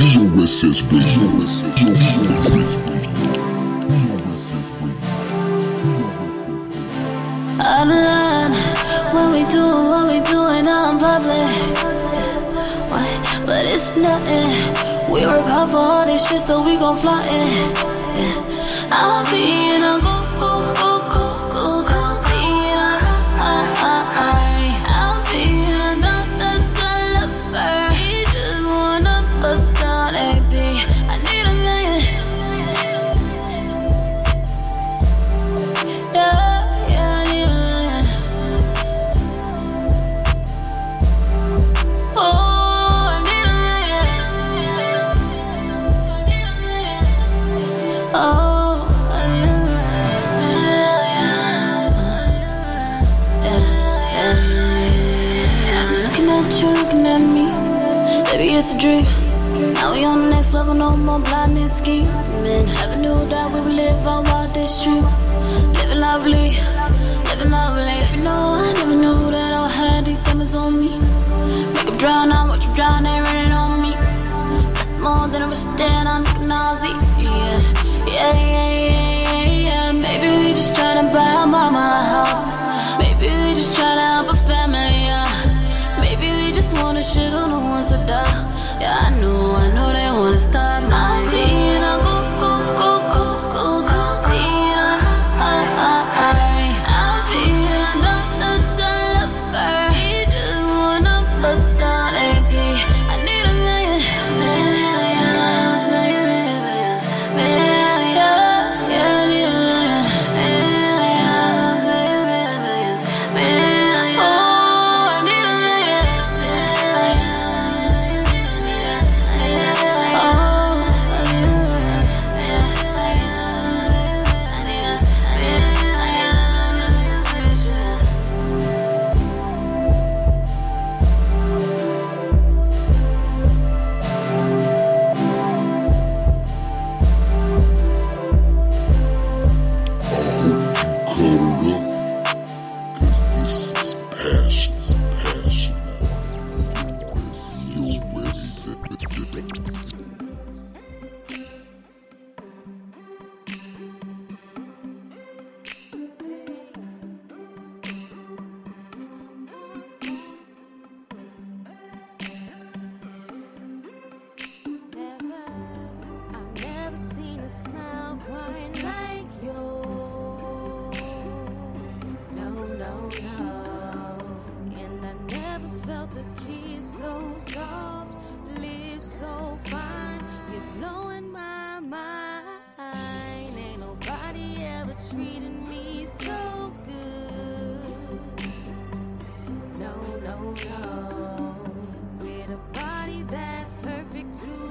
BOSS Radio. I'm lying when we do what we doing out in public. What? But it's nothing. We work hard for all this shit, so we gon' fly it. I'll be in a go go go. It's a dream. Now we on the next level, no more blindness scheming. Never knew that we would live our wildest dreams. Living lovely, living lovely. You know, I never knew that I had these diamonds on me. Make 'em drown, I watch 'em drown, they running on me. That's more than a wristband, I'm looking nausea. Yeah, yeah, yeah, yeah, yeah, yeah. Maybe we just tryna buy our mama a house. Maybe we just tryna help a family, yeah. Maybe we just wanna shit on the ones that die. Yeah, I know, I know they No, no. With a body that's perfect to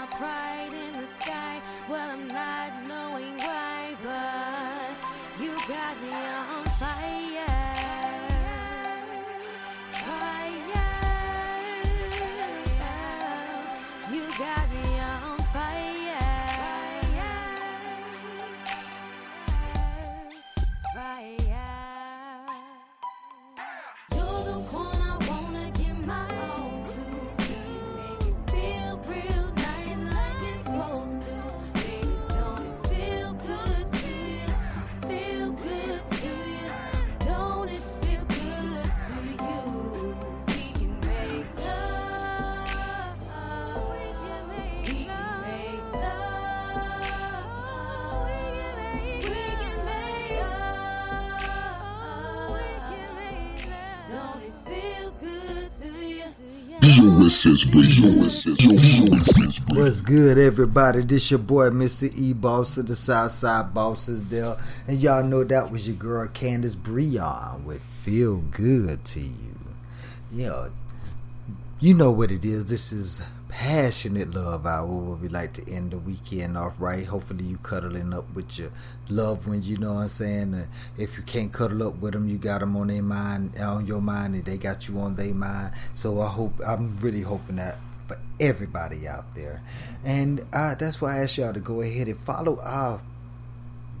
my pride in the sky. Well, I'm not knowing why, but you got me on BOSS Radio. What's good, everybody? This your boy, Mr. E Boss of the Southside Bosses there. And y'all know that was your girl, Candace Breon with Feel Good to You. Yeah, you know what it is. This is Passionate Love Hour where we like to end the weekend off right. Hopefully, you cuddling up with your loved ones, you know what I'm saying? Uh, if you can't cuddle up with them, you got them on their mind, on your mind, and they got you on their mind. So I hope, I'm really hoping that for everybody out there. And uh, that's why I asked y'all to go ahead and follow our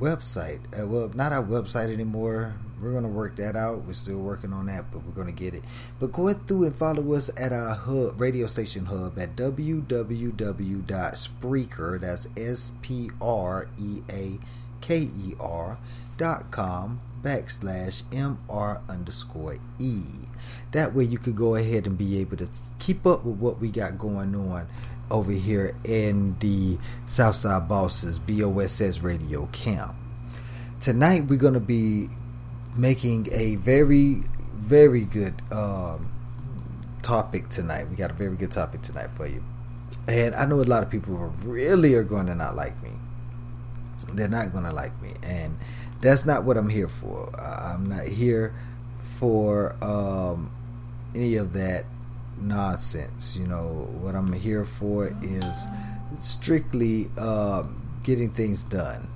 website. Uh, well, not our website anymore. We're gonna work that out. We're still working on that, but we're gonna get it. But go ahead through and follow us at our hub radio station hub at www.spreaker. That's S P R E A K E R dot com backslash mr underscore e. That way you could go ahead and be able to keep up with what we got going on over here in the Southside Bosses BOSS radio camp. Tonight we're going to be making a very, very good um, topic tonight. We got a very good topic tonight for you. And I know a lot of people really are going to not like me. They're not going to like me. And that's not what I'm here for. I'm not here for um, any of that nonsense. You know, what I'm here for is strictly uh, getting things done.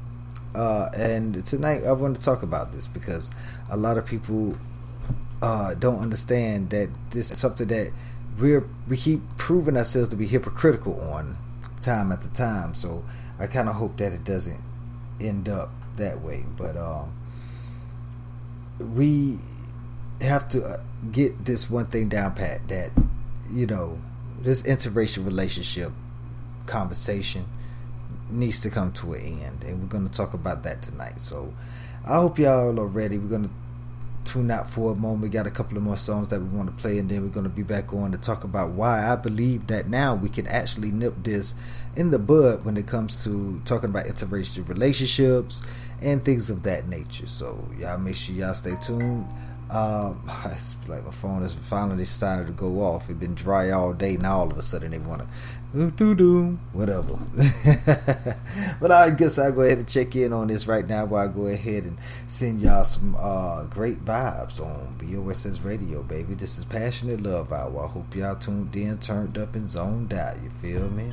Uh, and tonight I want to talk about this because a lot of people uh, don't understand that this is something that we're we keep proving ourselves to be hypocritical on time after time. So I kind of hope that it doesn't end up that way. But um, we have to uh, get this one thing down pat that you know this interracial relationship conversation needs to come to an end and we're going to talk about that tonight. So i hope y'all are ready. We're going to tune out for a moment. We got a couple of more songs that we want to play and then we're going to be back on to talk about why i believe that now we can actually nip this in the bud when it comes to talking about interracial relationships and things of that nature. So y'all make sure y'all stay tuned um, it's like my phone has finally started to go off. It's been dry all day. Now all of a sudden they want to do do whatever. but I guess I'll go ahead and check in on this right now. While I go ahead and send y'all some uh, great vibes on BOSS Radio, baby. This is Passionate Love Hour. I hope y'all tuned in, turned up, and zoned out. You feel me?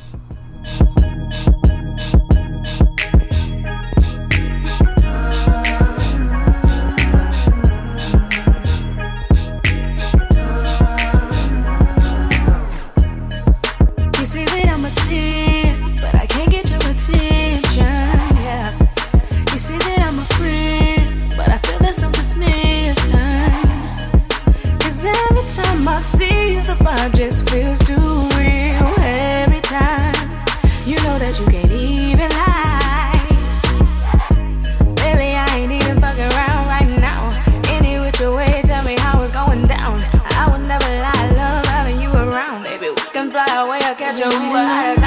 we were out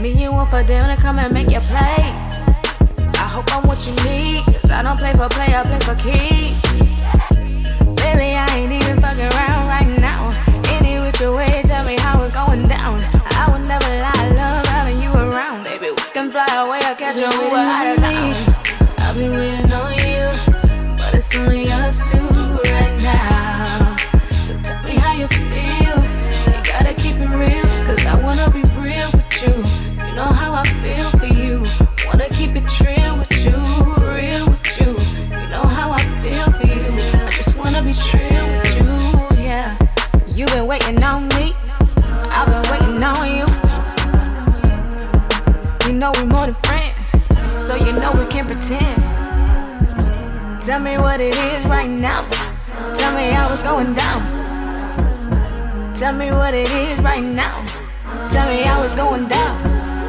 Me, you want for them to come and make you play. I hope I'm what you need, cause I don't play for play, I play for keeps. Baby, I ain't even fucking around right now. Any which way, tell me how it's going down. I would never lie, love having you around, baby. We can fly away, I'll catch you Uber out of town. I've been I feel for you. Wanna keep it real with you, real with you. You know how I feel for you. I just wanna be real with you, yeah. You've been waiting on me, I've been waiting on you. You know we're more than friends, so you know we can't pretend. Tell me what it is right now. Tell me how it's going down. Tell me what it is right now. Tell me how it's going down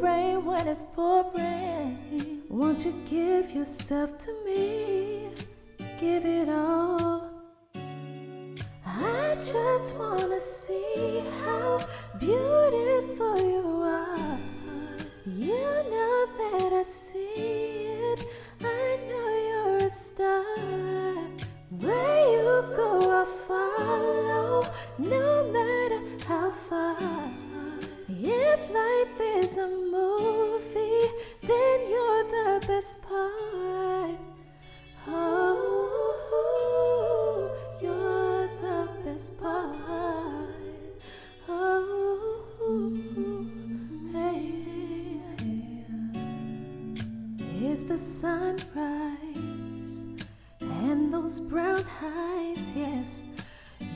Rain when it's pouring. Won't you give yourself to me? Give it all. I just wanna see how beautiful you are. You know that I see it. I know you're a star. Where you go, I'll follow, no matter how far. If life is a movie, then you're the best part. Oh, you're the best part. Oh, hey, it's the sunrise and those brown eyes, yes,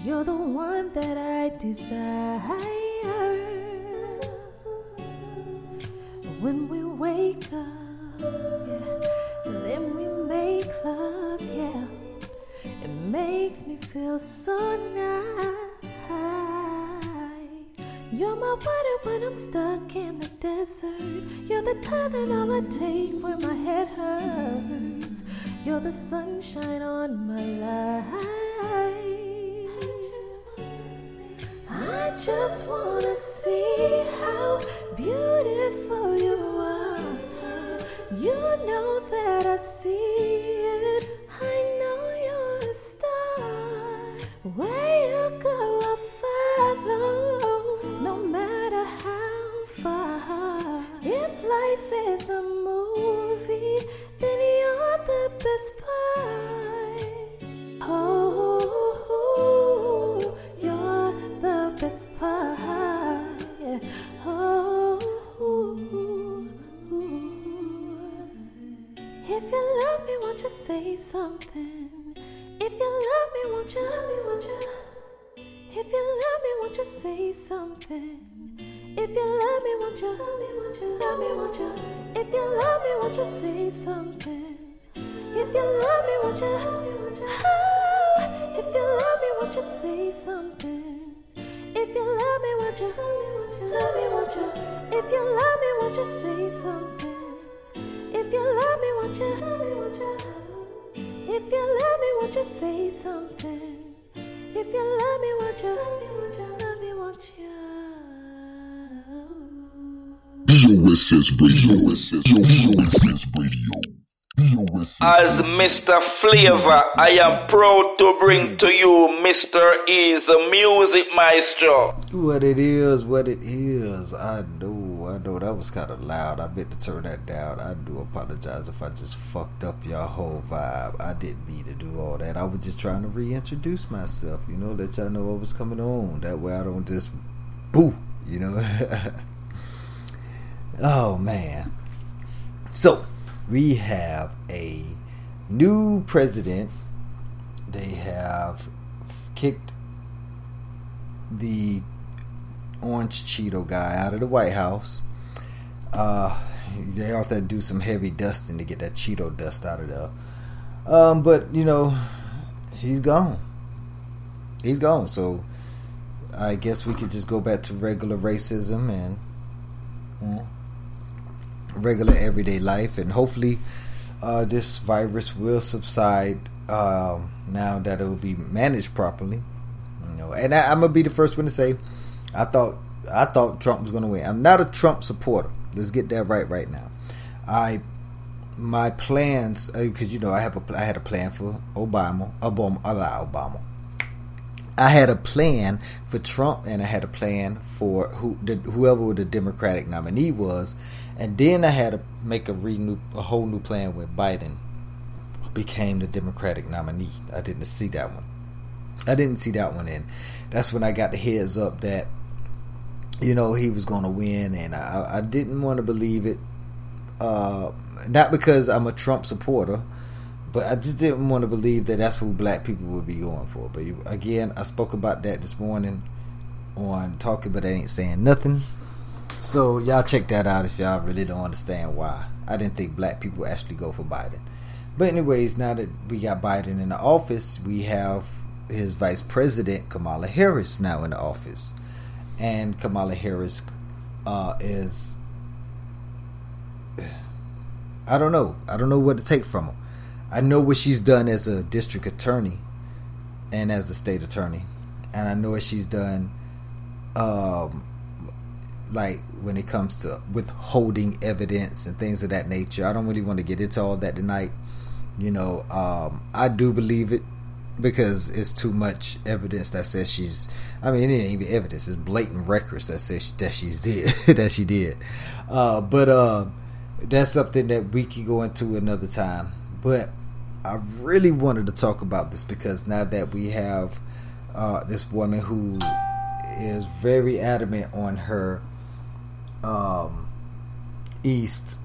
you're the one that I desire. When we wake up, yeah, then we make love, yeah, it makes me feel so nice. You're my water when I'm stuck in the desert. You're the Tylenol I take when my head hurts. You're the sunshine on my life. I just wanna see how beautiful you are. You know that I see it. I know you're a star. Where you go, I'll follow. No matter how far. If life is a movie, then you're the best BOSS Radio. BOSS Radio. As Mr. Flavor, I am proud to bring to you Mr. E, the music maestro. What it is, what it is. I know, I know that was kind of loud. I meant to turn that down. I do apologize if I just fucked up your whole vibe. I didn't mean to do all that. I was just trying to reintroduce myself, you know, let y'all know what was coming on. That way I don't just boo, you know. oh man. So we have a new president. They have kicked the orange Cheeto guy out of the White House. Uh, they also do some heavy dusting to get that Cheeto dust out of there. Um, but you know, he's gone. He's gone. So I guess we could just go back to regular racism and mm, regular everyday life, and hopefully, uh, this virus will subside um, now that it will be managed properly. You know, and I, I'm gonna be the first one to say, I thought I thought Trump was gonna win. I'm not a Trump supporter. Let's get that right right now. I my plans because you know I have a I had a plan for Obama, Obama, uh, Obama. I had a plan for Trump, and I had a plan for who the, whoever the Democratic nominee was, and then I had to make a renew a whole new plan when Biden became the Democratic nominee. I didn't see that one. I didn't see that one, and that's when I got the heads up that you know he was going to win, and I, I didn't want to believe it. Uh, not because I'm a Trump supporter, but I just didn't want to believe that that's who black people would be going for. But you, again, I spoke about that this morning on talking, but I ain't saying nothing. So y'all check that out if y'all really don't understand why. I didn't think black people actually go for Biden. But anyways, now that we got Biden in the office, we have his vice president Kamala Harris now in the office, and Kamala Harris uh, is I don't know. I don't know what to take from her. I know what she's done as a district attorney and as a state attorney, and I know what she's done, um, like when it comes to withholding evidence and things of that nature. I don't really want to get into all that tonight. You know, um, I do believe it because it's too much evidence that says she's. I mean, it ain't even evidence; it's blatant records that says that she's did that she did. Uh, but uh, that's something that we can go into another time. But I really wanted to talk about this because now that we have uh, this woman who is very adamant on her um, East,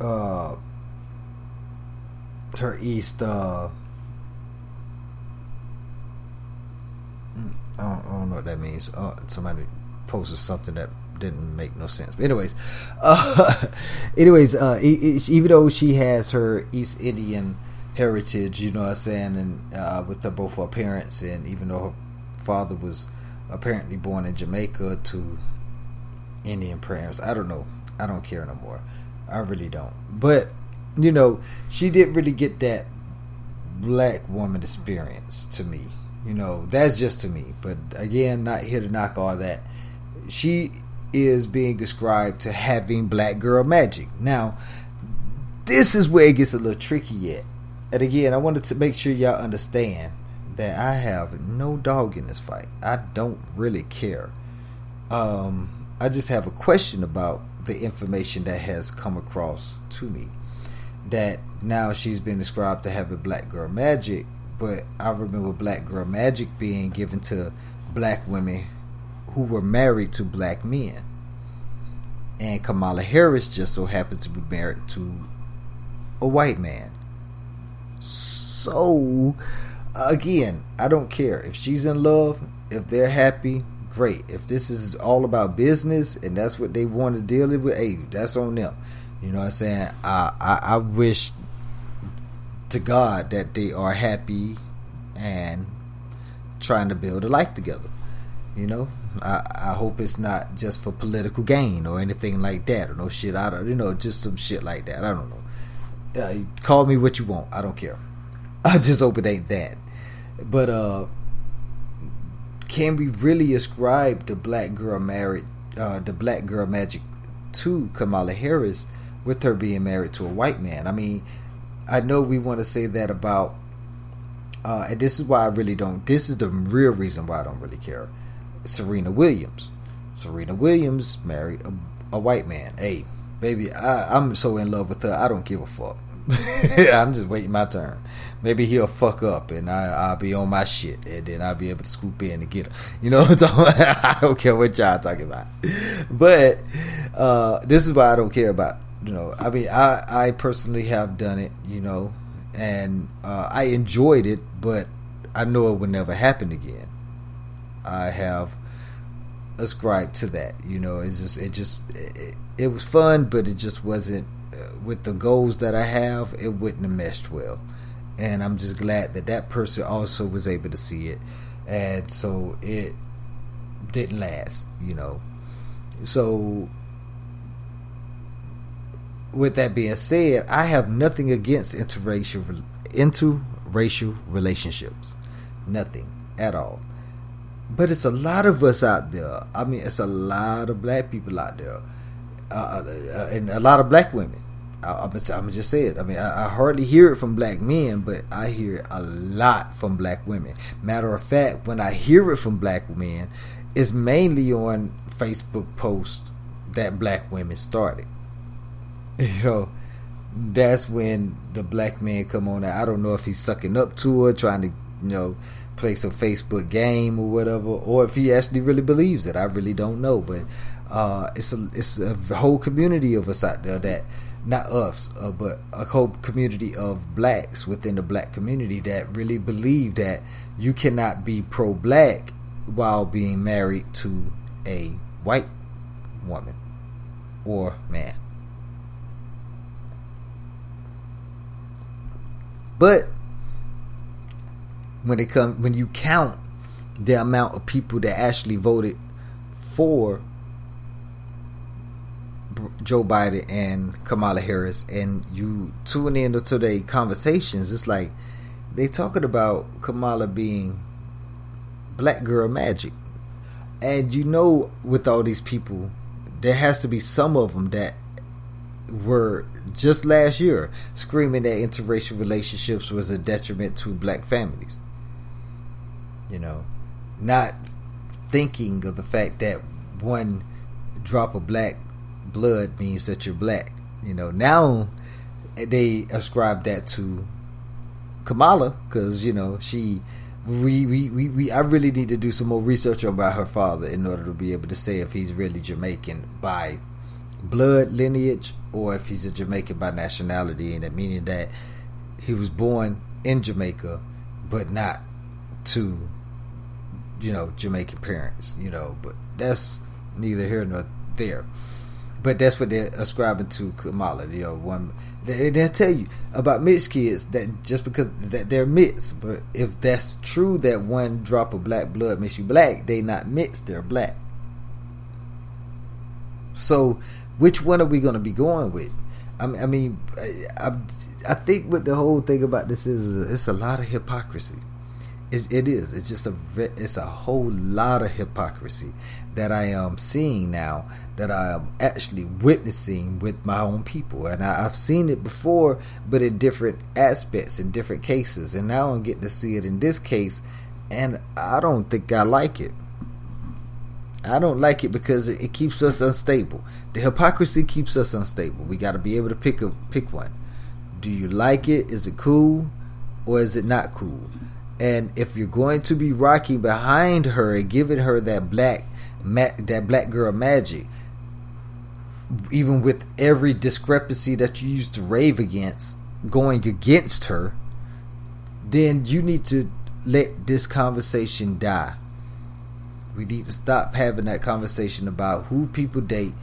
uh, her East. Uh, I don't, I don't know what that means. Uh, somebody posted something that didn't make no sense. But anyways, uh, anyways, uh, even though she has her East Indian heritage, you know what I'm saying, and uh, with her, both her parents, and even though her father was apparently born in Jamaica to Indian prayers. I don't know. I don't care no more. I really don't. But you know, she didn't really get that black woman experience to me. You know, that's just to me. But again, not here to knock all that. She is being described to having black girl magic. Now, this is where it gets a little tricky yet. And again, I wanted to make sure y'all understand that I have no dog in this fight. I don't really care. Um, I just have a question about the information that has come across to me. That now she's been described to have a black girl magic, but I remember black girl magic being given to black women who were married to black men. And Kamala Harris just so happens to be married to a white man. So, again, I don't care. If she's in love, if they're happy, great. If this is all about business and that's what they want to deal with, hey, that's on them. You know what I'm saying? I, I, I wish to God that they are happy and trying to build a life together. You know, I, I hope it's not just for political gain or anything like that or no shit. I don't, you know, just some shit like that. I don't know. Uh, call me what you want. I don't care. I just hope it ain't that. But uh, can we really ascribe the black girl married, uh, the black girl magic to Kamala Harris with her being married to a white man? I mean, I know we want to say that about, uh, and this is why I really don't. This is the real reason why I don't really care. Serena Williams. Serena Williams married a, a white man. Hey, baby, I, I'm so in love with her. I don't give a fuck. I'm just waiting my turn. Maybe he'll fuck up and I, I'll be on my shit and then I'll be able to scoop in and get him. You know? I don't care what y'all talking about. But uh, this is why I don't care about, you know, I mean, I, I personally have done it, you know, and uh, I enjoyed it, but I know it would never happen again. I have ascribed to that, you know, it's just, it just, it, it was fun, but it just wasn't with the goals that I have, it wouldn't have meshed well. And I'm just glad that that person also was able to see it, and so it didn't last, you know. So, with that being said, I have nothing against interracial interracial relationships, nothing at all. But it's a lot of us out there. I mean, it's a lot of black people out there, uh, uh, and a lot of black women. I, I'm, I'm just say it. I mean, I, I hardly hear it from black men, but I hear it a lot from black women. Matter of fact, when I hear it from black men, it's mainly on Facebook posts that black women started. You know, that's when the black man come on. I don't know if he's sucking up to her, trying to, you know, play some Facebook game or whatever, or if he actually really believes it. I really don't know, but uh, it's a it's a whole community of us out there that not us, uh, but a whole community of blacks within the black community that really believe that you cannot be pro-black while being married to a white woman or man. But when it come when you count the amount of people that actually voted for Joe Biden and Kamala Harris, and you tune in to their conversations, it's like they talking about Kamala being black girl magic, and you know, with all these people, there has to be some of them that were just last year screaming that interracial relationships was a detriment to black families. You know, not thinking of the fact that one drop of black blood means that you're black. You know, now they ascribe that to Kamala because you know she. We, we, we, we I really need to do some more research about her father in order to be able to say if he's really Jamaican by blood lineage or if he's a Jamaican by nationality, and that meaning that he was born in Jamaica, but not to, you know, Jamaican parents, you know. But that's neither here nor there. But that's what they're ascribing to Kamala. You know, one they, they'll tell you about mixed kids that just because that they're mixed. But if that's true, that one drop of black blood makes you black, they not mixed. They're black. So which one are we going to be going with? I mean, I, mean, I, I think what the whole thing about this is, it's a lot of hypocrisy. It, it is. It's just a it's a whole lot of hypocrisy that I am seeing now. That I am actually witnessing with my own people, and I, I've seen it before, but in different aspects, in different cases, and now I'm getting to see it in this case, and I don't think I like it. I don't like it because it, it keeps us unstable. The hypocrisy keeps us unstable. We got to be able to pick a pick one. Do you like it? Is it cool, or is it not cool? And if you're going to be rocking behind her and giving her that black ma- that black girl magic, even with every discrepancy that you used to rave against, going against her, then you need to let this conversation die we need to stop having that conversation about who people date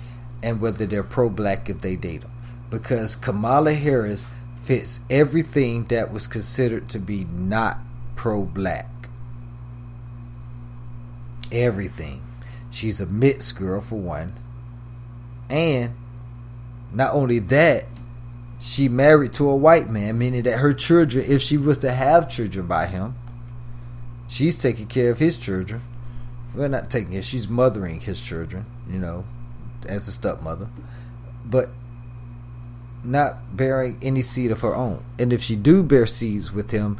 and whether they're pro black if they date them. Because Kamala Harris fits everything that was considered to be not pro black. Everything. She's a mixed girl, for one. And not only that, she married to a white man, meaning that her children, if she was to have children by him, she's taking care of his children well, not taking it. She's mothering his children, you know, as a stepmother, but not bearing any seed of her own. And if she do bear seeds with him,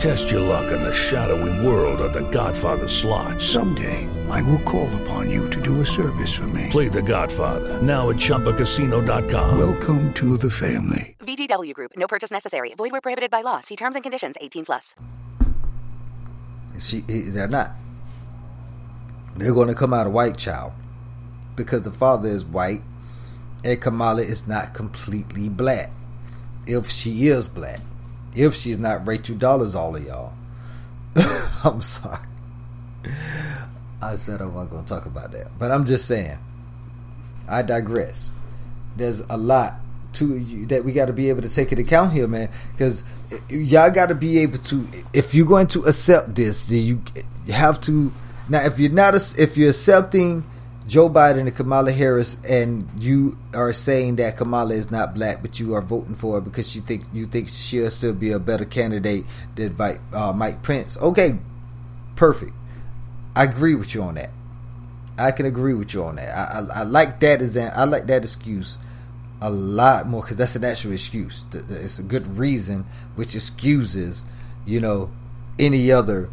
Test your luck in the shadowy world of The Godfather slot. Someday, I will call upon you to do a service for me. Play The Godfather now at ChumbaCasino.com. Welcome to the family. VGW Group. No purchase necessary. Void where prohibited by law. See terms and conditions. 18 plus. She, eh, they're not. They're going to come out a white child because the father is white and Kamala is not completely black. If she is black, if she's not Rachel Dolezal, all of y'all. I'm sorry. I said I wasn't going to talk about that, but I'm just saying. I digress. There's a lot to that we got to be able to take into account here, man. Because y'all got to be able to. If you're going to accept this, then you you have to. Now, if you're not, if you're accepting Joe Biden and Kamala Harris, and you are saying that Kamala is not black, but you are voting for her because you think you think she'll still be a better candidate than uh, Mike Pence. Okay, perfect. I agree with you on that. I can agree with you on that. I, I, I like that as I like that excuse a lot more because that's an actual excuse. It's a good reason, which excuses, you know, any other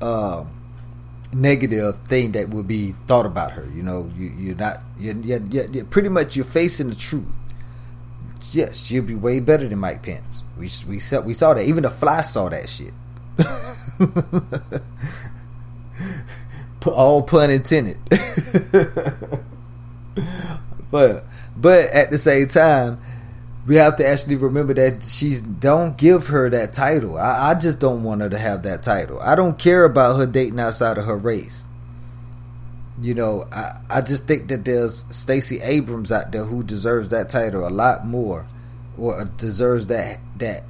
uh, negative thing that would be thought about her. You know, you, you're not, you're, you're, you're, pretty much you're facing the truth. Yes, she'll be way better than Mike Pence. We we saw we saw that. Even the fly saw that shit. all pun intended. but but at the same time, we have to actually remember that she's don't give her that title. I, I just don't want her to have that title. I don't care about her dating outside of her race. You know, I, I just think that there's Stacey Abrams out there who deserves that title a lot more, or deserves that that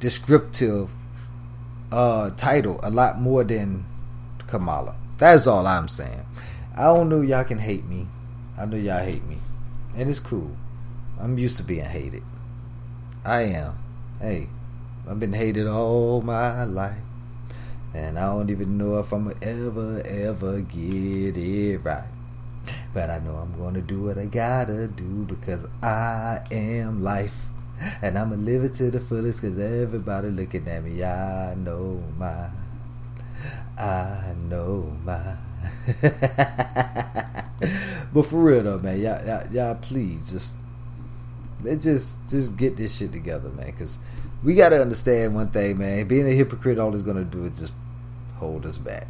descriptive uh, title a lot more than Kamala. That's all I'm saying. I don't know y'all can hate me. I know y'all hate me. And it's cool. I'm used to being hated. I am. Hey, I've been hated all my life. And I don't even know if I'm ever, ever get it right. But I know I'm gonna do what I gotta do because I am life. And I'ma live it to the fullest because everybody looking at me. I know my I know my. but for real though, man, y'all, y'all, y'all please just let just just get this shit together, man. Because we got to understand one thing, man. Being a hypocrite, all it's gonna do is just hold us back.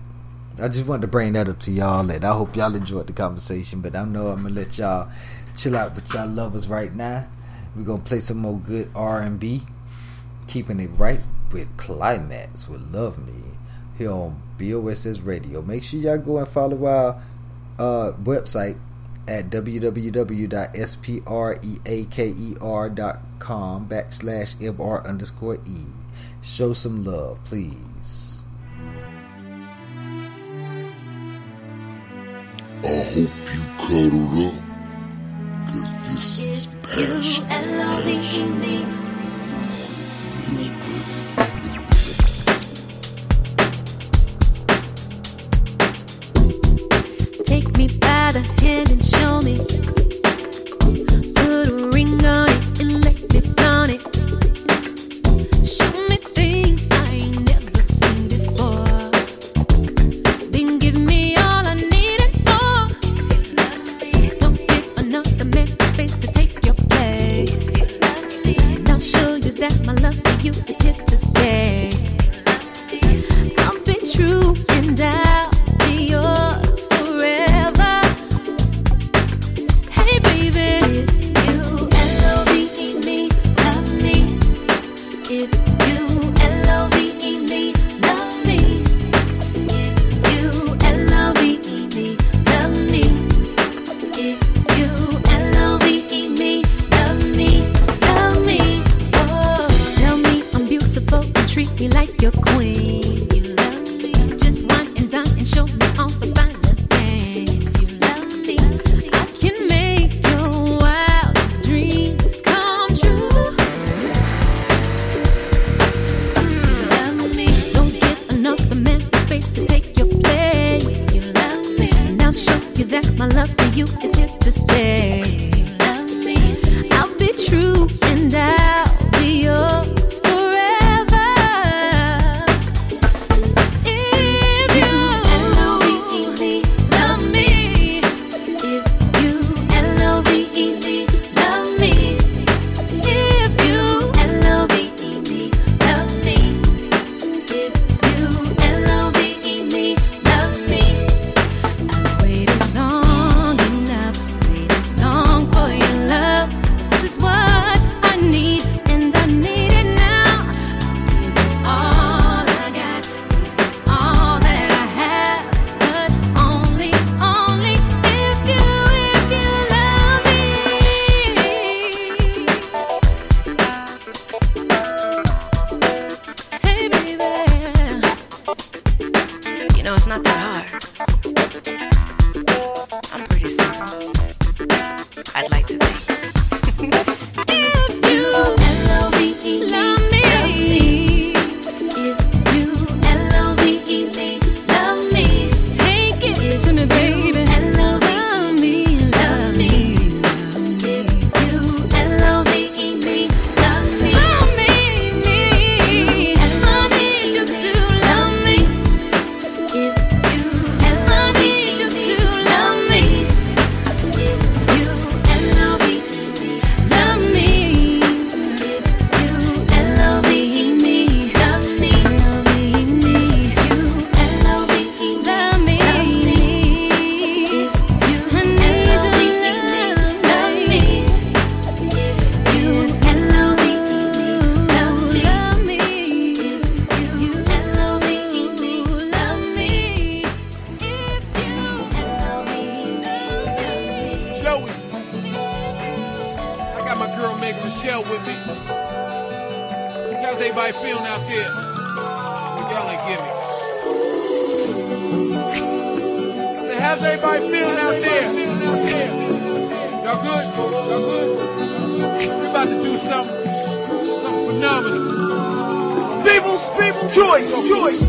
I just wanted to bring that up to y'all, and I hope y'all enjoyed the conversation. But I know I'm gonna let y'all chill out with y'all lovers right now. We're gonna play some more good R and B, keeping it right with climax with "Love Me" here on BOSS Radio. Make sure y'all go and follow our uh, website at www.spreaker.com backslash mr underscore e. Show some love, please. I hope you cuddled up, cause this is passion. Take people's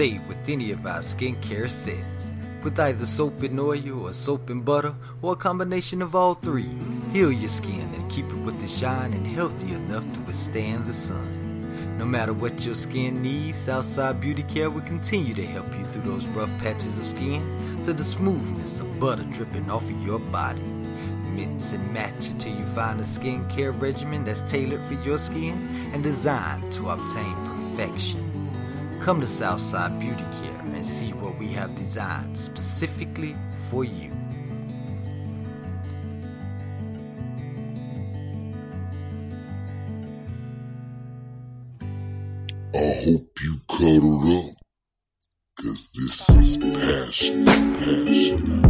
save with any of our skincare sets. With either soap and oil or soap and butter or a combination of all three, heal your skin and keep it with the shine and healthy enough to withstand the sun. No matter what your skin needs, Southside Beauty Care will continue to help you through those rough patches of skin to the smoothness of butter dripping off of your body. Mix and match until you find a skincare regimen that's tailored for your skin and designed to obtain perfection. Come to Southside Beauty Care and see what we have designed specifically for you. I hope you cuddled up, cause this is passion, passion.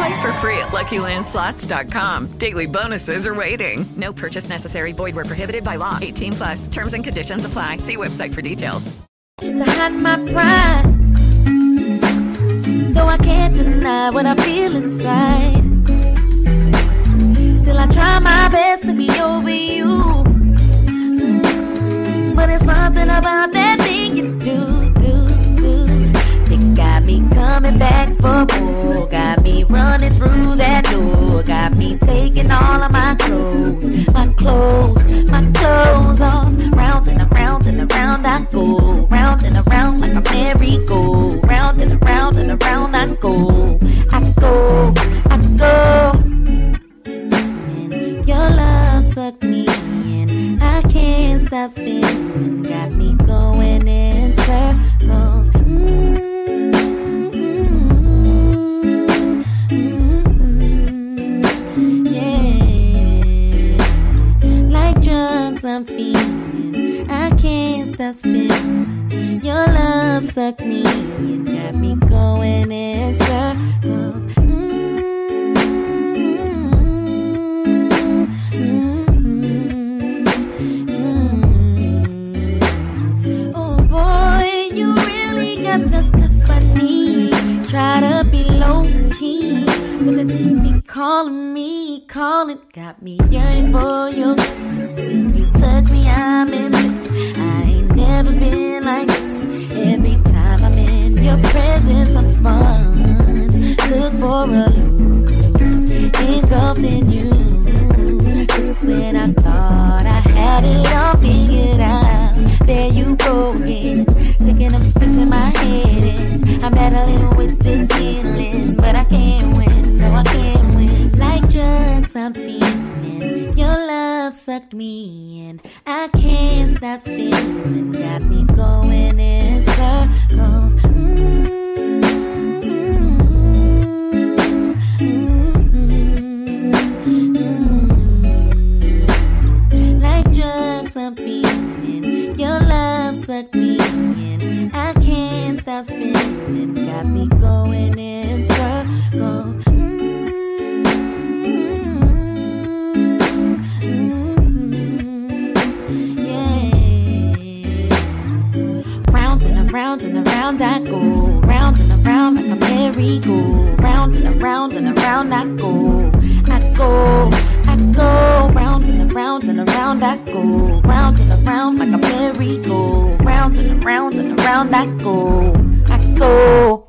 Play for free at LuckyLandSlots.com. Daily bonuses are waiting. No purchase necessary. Void were prohibited by law. 18 plus. Terms and conditions apply. See website for details. Just to hide my pride. Though I can't deny what I feel inside. Still, I try my best to be over you. Mm, but it's something about that thing you do. Me coming back for more. Got me running through that door. Got me taking all of my clothes, my clothes, my clothes off. Round and around and around I go. Round and around like a merry-go. Round and around and around I go. I go, I go. And your love sucked me in. I can't stop spinning. Got me going in circles. Mm-hmm. I'm feeling. I can't stop spinning. Your love sucked me in. Got me going in circles. Mm-hmm. Mm-hmm. Mm-hmm. Oh boy, you really got the stuff I need. Try to be low key, but me calling me, calling. Got me yearning for your kisses. When you touch me, I'm in bliss. I ain't never been like this. Every time I'm in your presence, I'm spun. Took for a loop, engulfed in you. Just when I thought I had it all figured out, there you go again, taking up space in my head. And I'm battling with this feeling, but I can't win. No, I can't win. Like drugs, I'm feeling. Your love sucked me in. I can't stop spinning. Got me going in circles. Like drugs, I'm feeling. Your love sucked me in. I can't stop spinning. Got me going in circles. Mm-hmm. Round and around and around I go. Round and around like a merry-go. Round and around and around I go. I go, I go. Around I go. Round and around like a merry-go. Round and around and around I go. I go.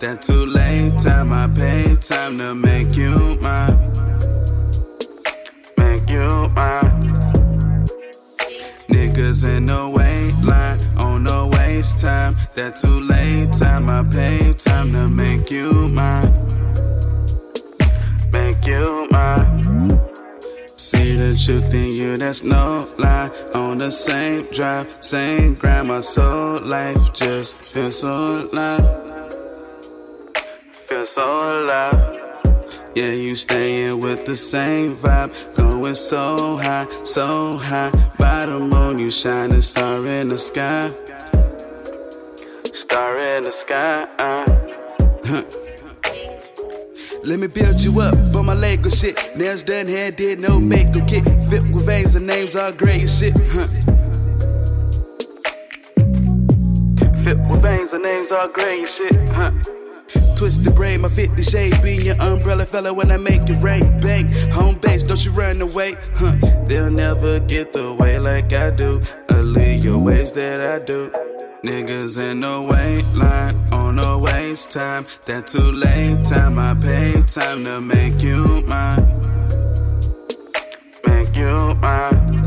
That too late time. I pay time to make you mine. Make you mine. Niggas in the wait line on no waste time. That too late time. I pay time to make you mine. Make you mine. See the truth in you, that's no lie. On the same drive, same grind, my soul life just feels so alive. Feel so alive. Yeah, you staying with the same vibe, going so high, so high. By the moon, you shining star in the sky. Star in the sky. Let me build you up on my Lego shit. Nails done, hair did, no makeup kit. Fit with veins and names all gray as shit. Huh. Fit with veins and names gray as shit. Huh. Twisted brain, my 50 shade. Being your umbrella fella when I make it rain. Bang, home base, don't you run away. Huh. They'll never get the way like I do. Or leave your ways that I do. Niggas in the wait line on no waste time. That too late time. I pay time to make you mine. Make you mine.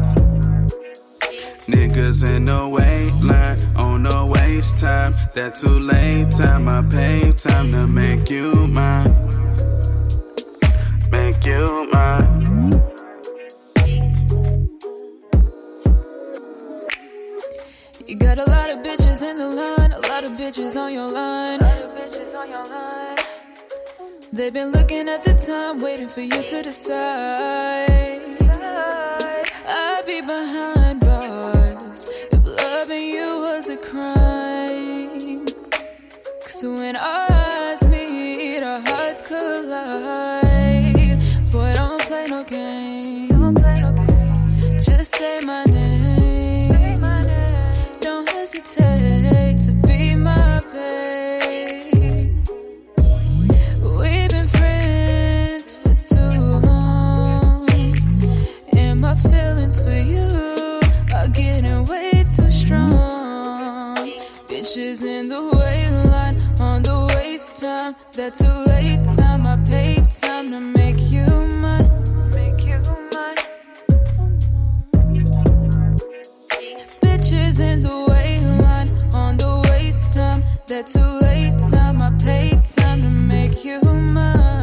Niggas in the wait line on no waste time. That too late time. I pay time to make you mine. Make you mine. You got a lot of bitches in the line, a lot of bitches on your line. They've been looking at the time, waiting for you to decide. I'd be behind bars if loving you was a crime. Cause when our eyes meet, our hearts collide. Boy, don't play no games. Just say my name. Don't hesitate to be my babe. Bitches in the wait line on the waste time. That too late time. I paid time to make you mine. Make you mine. Bitches in the wait line on the waste time. That too late time. I paid time to make you mine.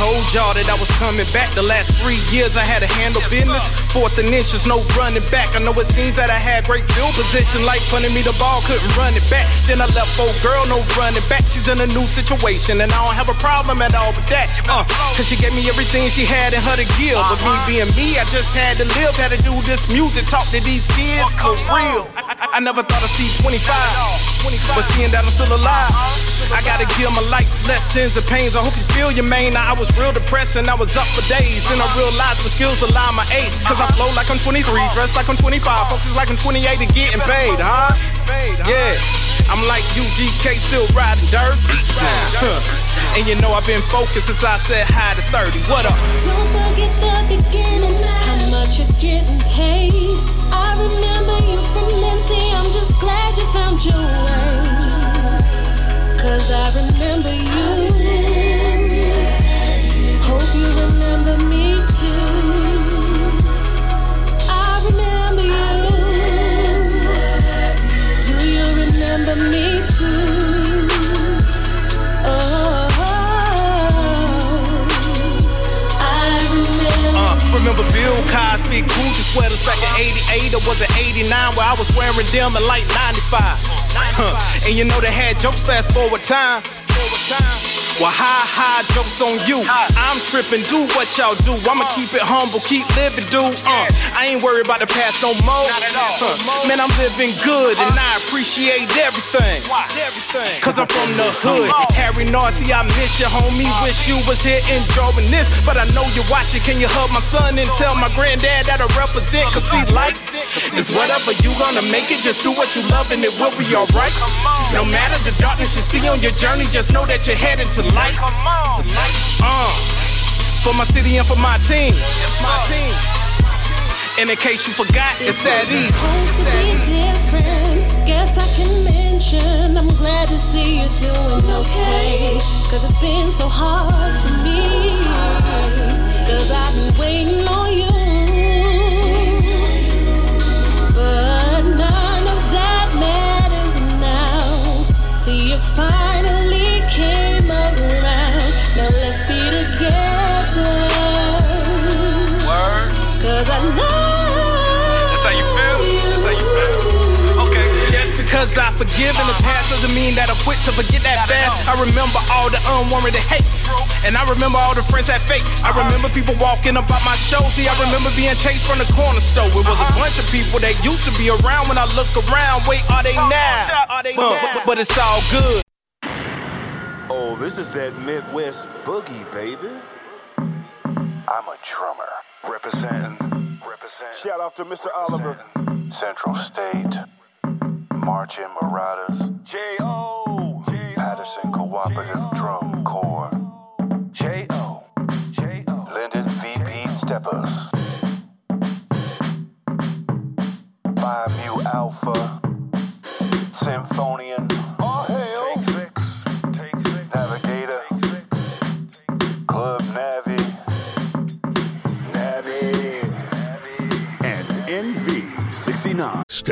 Told y'all that I was coming back. The last three years I had to handle business. Fourth and inches, no running back. I know it seems that I had great field position, like punting me the ball, couldn't run it back. Then I left old girl, no running back. She's in a new situation, and I don't have a problem at all with that. Uh, cause she gave me everything she had in her to give. But me being me, I just had to live, had to do this music, talk to these kids for real. I, I, I never thought I'd see 25, but seeing that I'm still alive, I gotta give my life lessons and pains. I hope you feel your main. Now I was real depressed and I was up for days. Then I realized my skills belie my age. Cause I flow like I'm 23, dressed like I'm 25, focus like I'm 28 and getting paid, huh? Yeah, I'm like UGK still riding dirt. Huh. And you know I've been focused since I said hi to 30. What up? Don't forget the beginning, how much you're getting paid. I remember you from then, see, I'm just glad you found your way. Cause I remember you. Hope you remember me too. I remember you. Do you remember me too? Oh, I remember. Uh, remember Bill Cosby, Gucci sweaters back in 88 or was it 89 where I was wearing them in like 95. Huh. And you know they had jokes fast forward time. Well, high, high jokes on you. I'm tripping, do what y'all do. I'ma keep it humble, keep living, dude. Uh, I ain't worried about the past no more. Man, I'm living good and I appreciate everything. Cause I'm from the hood. Harry Narcy, I miss you, homie. Wish you was here enjoying this. But I know you're watching. Can you hug my son and tell my granddad that I represent? Cause he like it's whatever you gonna make it. Just do what you love and it will be alright. No matter the darkness you see on your journey, just know that you're heading to light. Uh, for my city and for my team. My team. And in case you forgot, it's at ease. supposed to be different. Guess I can mention I'm glad to see you doing okay. Cause it's been so hard for me. Cause I've been waiting on you. But none of that matters now. See, you finally Cause I love That's how you feel? That's how you feel? Okay. Just because I forgive in the past doesn't mean that I'm quick to forget that fast. I remember all the unwarranted hate. And I remember all the friends that fake. I remember people walking up at my show. See, I remember being chased from the corner store. It was a uh-huh. bunch of people that used to be around when I look around. Wait, are they now? Huh, but, but it's all good. Oh, this is that Midwest boogie, baby. I'm a drummer. Representing. Represent. Shout out to Mr. Oliver. Central State. Marching Marauders. J.O. Patterson Cooperative Drum Corps. J.O. J.O. Linden VP Steppers. Phi Mu Alpha. Sinfonian.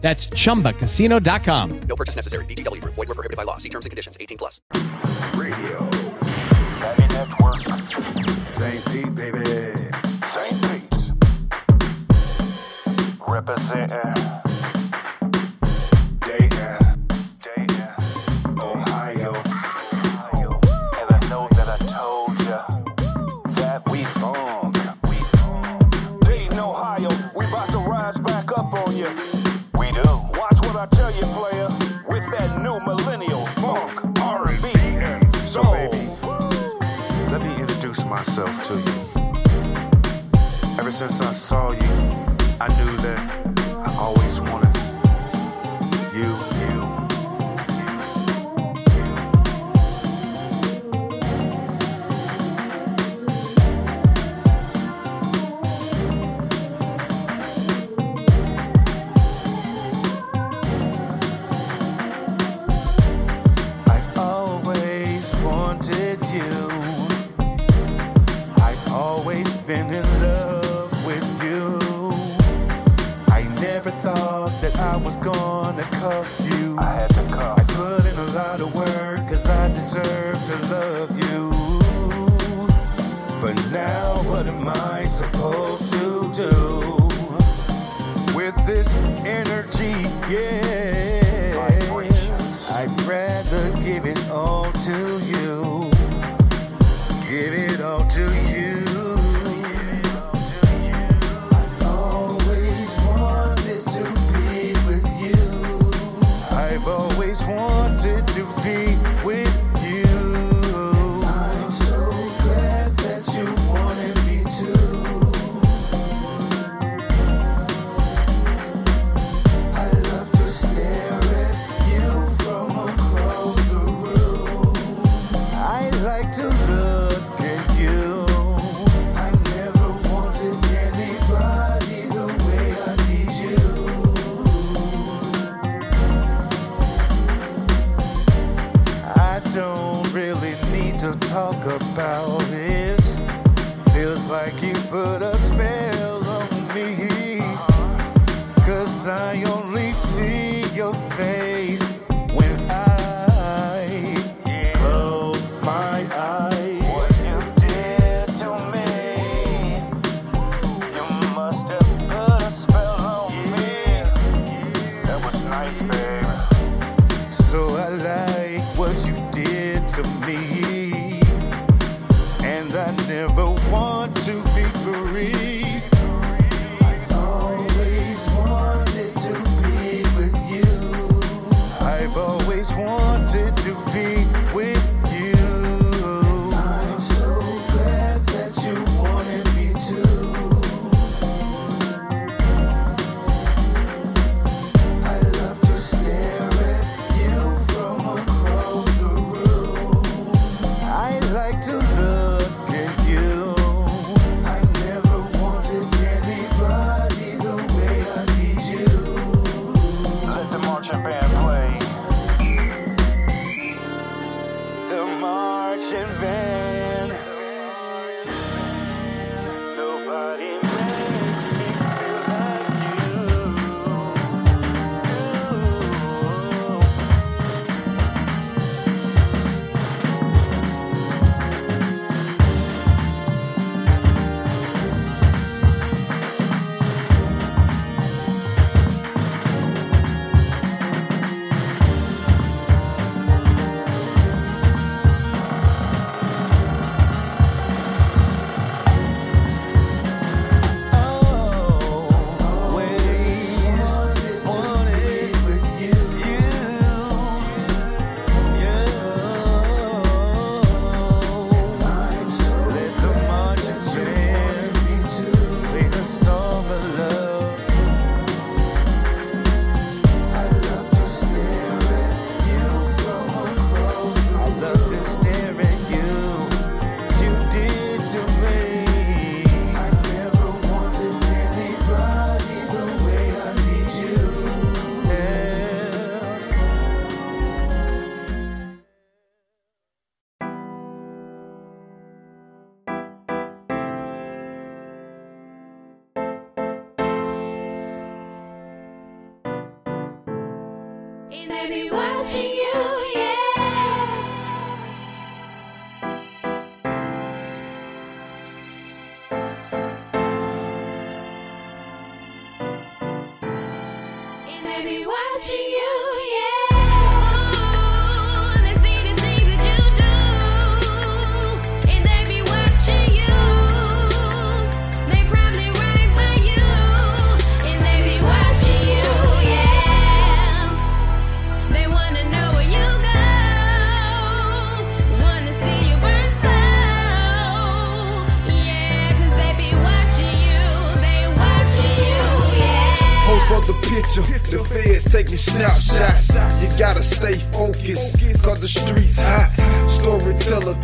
That's chumbacasino.com. No purchase necessary. VGW Group. Void were prohibited by law. See terms and conditions. 18 plus. Radio. Heavy Network. St. Pete, baby. St. Pete. Representing. Ever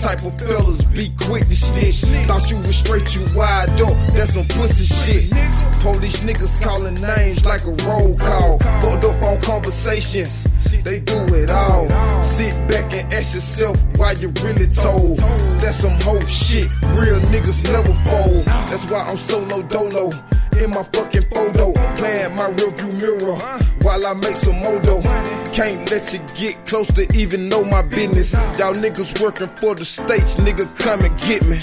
type of fellas, be quick to snitch. Thought you was straight, you wide up, that's some pussy shit. Police niggas calling names like a roll call. Fucked up on conversations, they do it all. Sit back and ask yourself why you really told. That's some whole shit, real niggas never fold. That's why I'm solo dolo in my fucking photo. Playing my rearview mirror while I make some modo. Can't let you get close to even know my business. Y'all niggas working for the states, nigga, come and get me.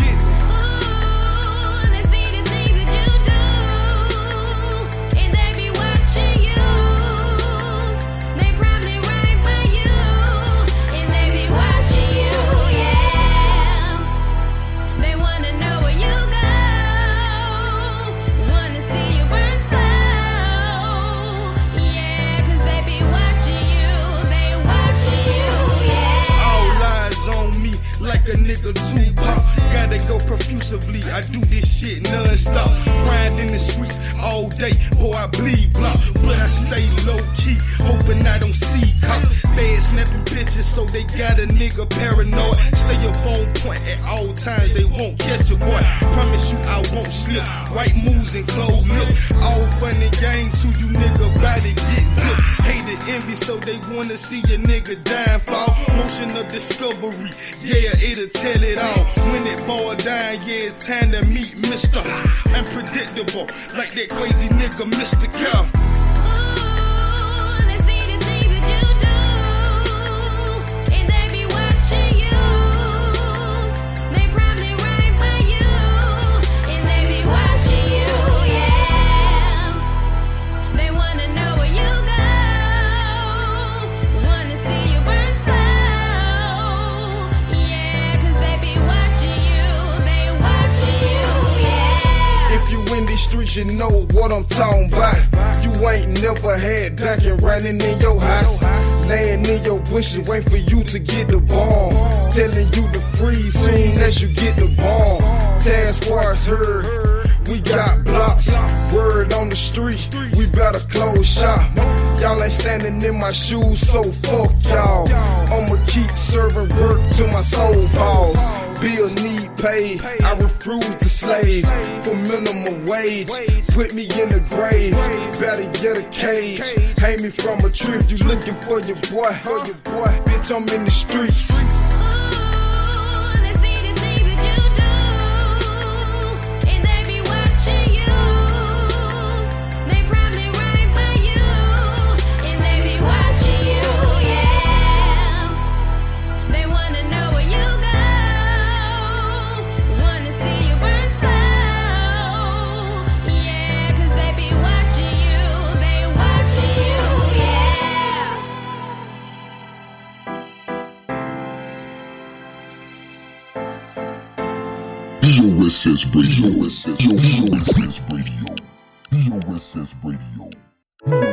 Nigga Tupac. Gotta go profusively. I do this shit non-stop. Grind in the streets all day. Boy, I bleed block. But I stay low key, hoping I don't see cop. Feds snapping bitches, so they got a nigga paranoid. Stay up on point at all times. They won't catch a boy. Promise you I won't slip. White moves and close look. All fun and games to you nigga body get zipped. Hate the envy, so they wanna see your nigga downfall. Motion of discovery, yeah, it'll tell it all. When it boil down, yeah, it's time to meet Mr. Unpredictable, like that crazy nigga Mr. Cow. Streets, you know what I'm talking about. You ain't never had dunking running in your house. Laying in your bushes, wait for you to get the bomb. Telling you to freeze soon as you get the bomb. Task force heard. We got blocks, word on the street. We better close shop. Y'all ain't standing in my shoes, so fuck y'all. I'ma keep serving work to my soul balls. Bills need paid, I refuse to slave for minimum wage. Put me in the grave, better get a cage. Hang me from a tree you looking for your boy, for your boy. Bitch, I'm in the streets. BOSS Radio. BOSS Radio. BOSS Radio. I've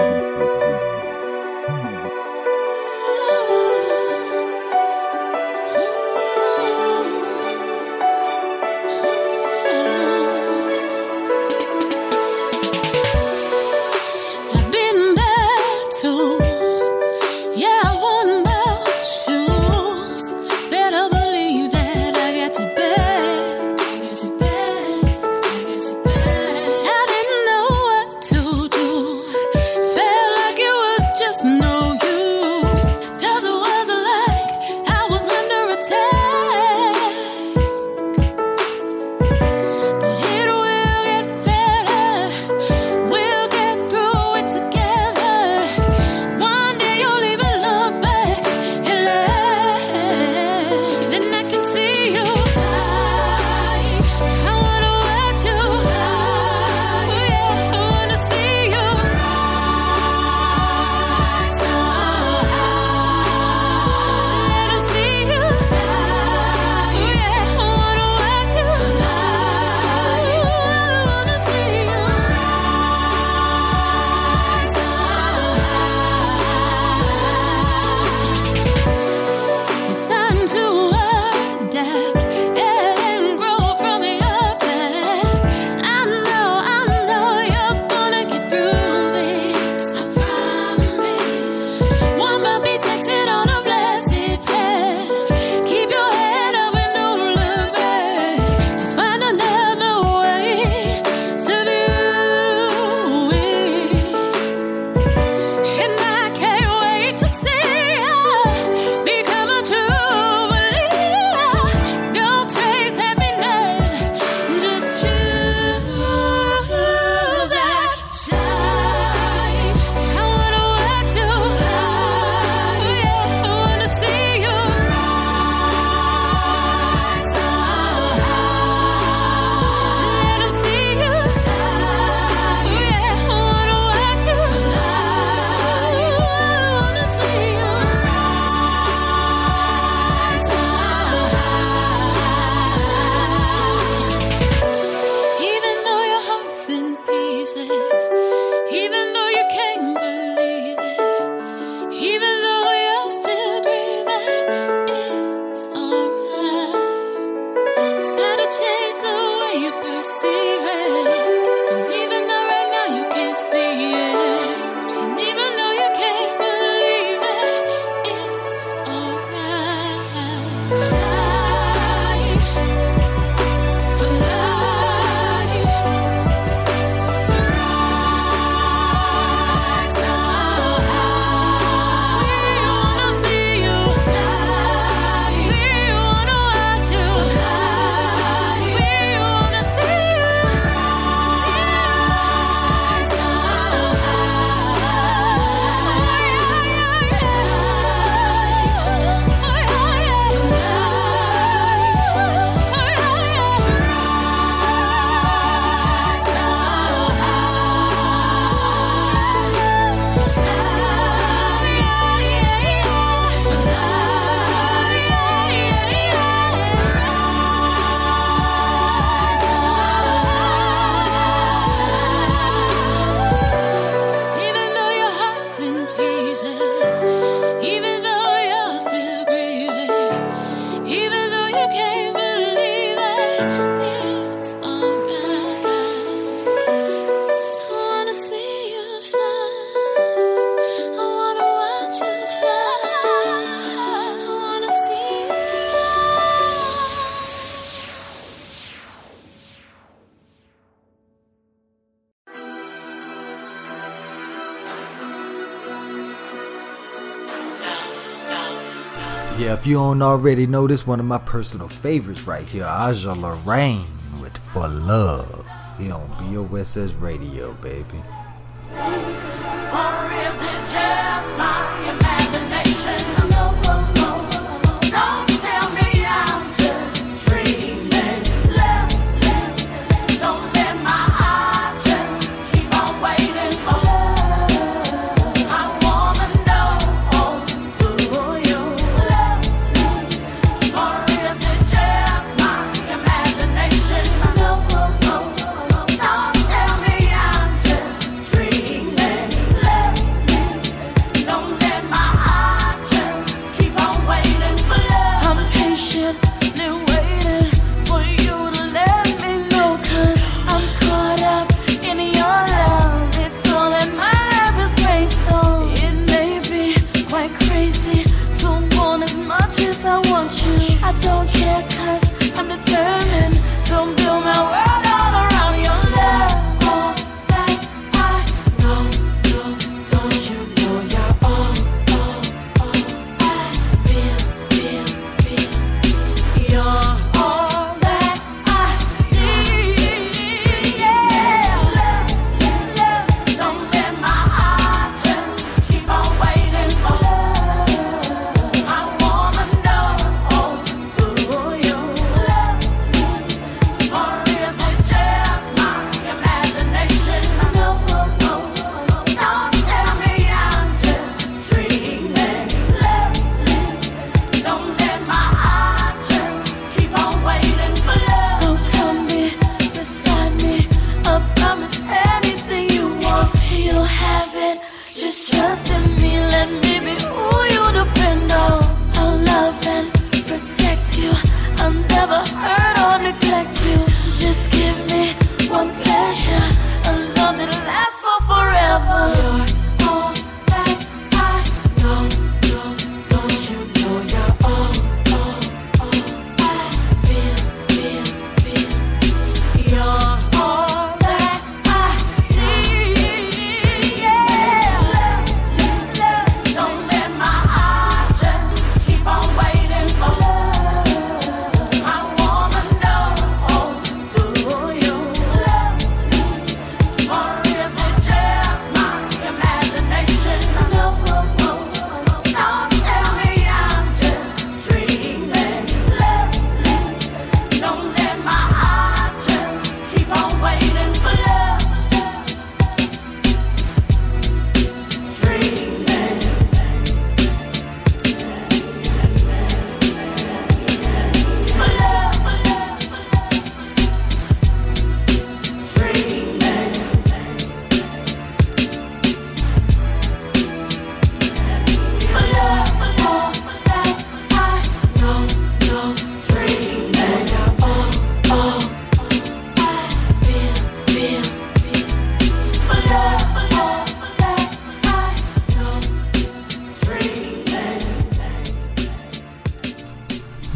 you don't already know, this one of my personal favorites right here, Aja Lorraine with For Love. Here on BOSS Radio, baby.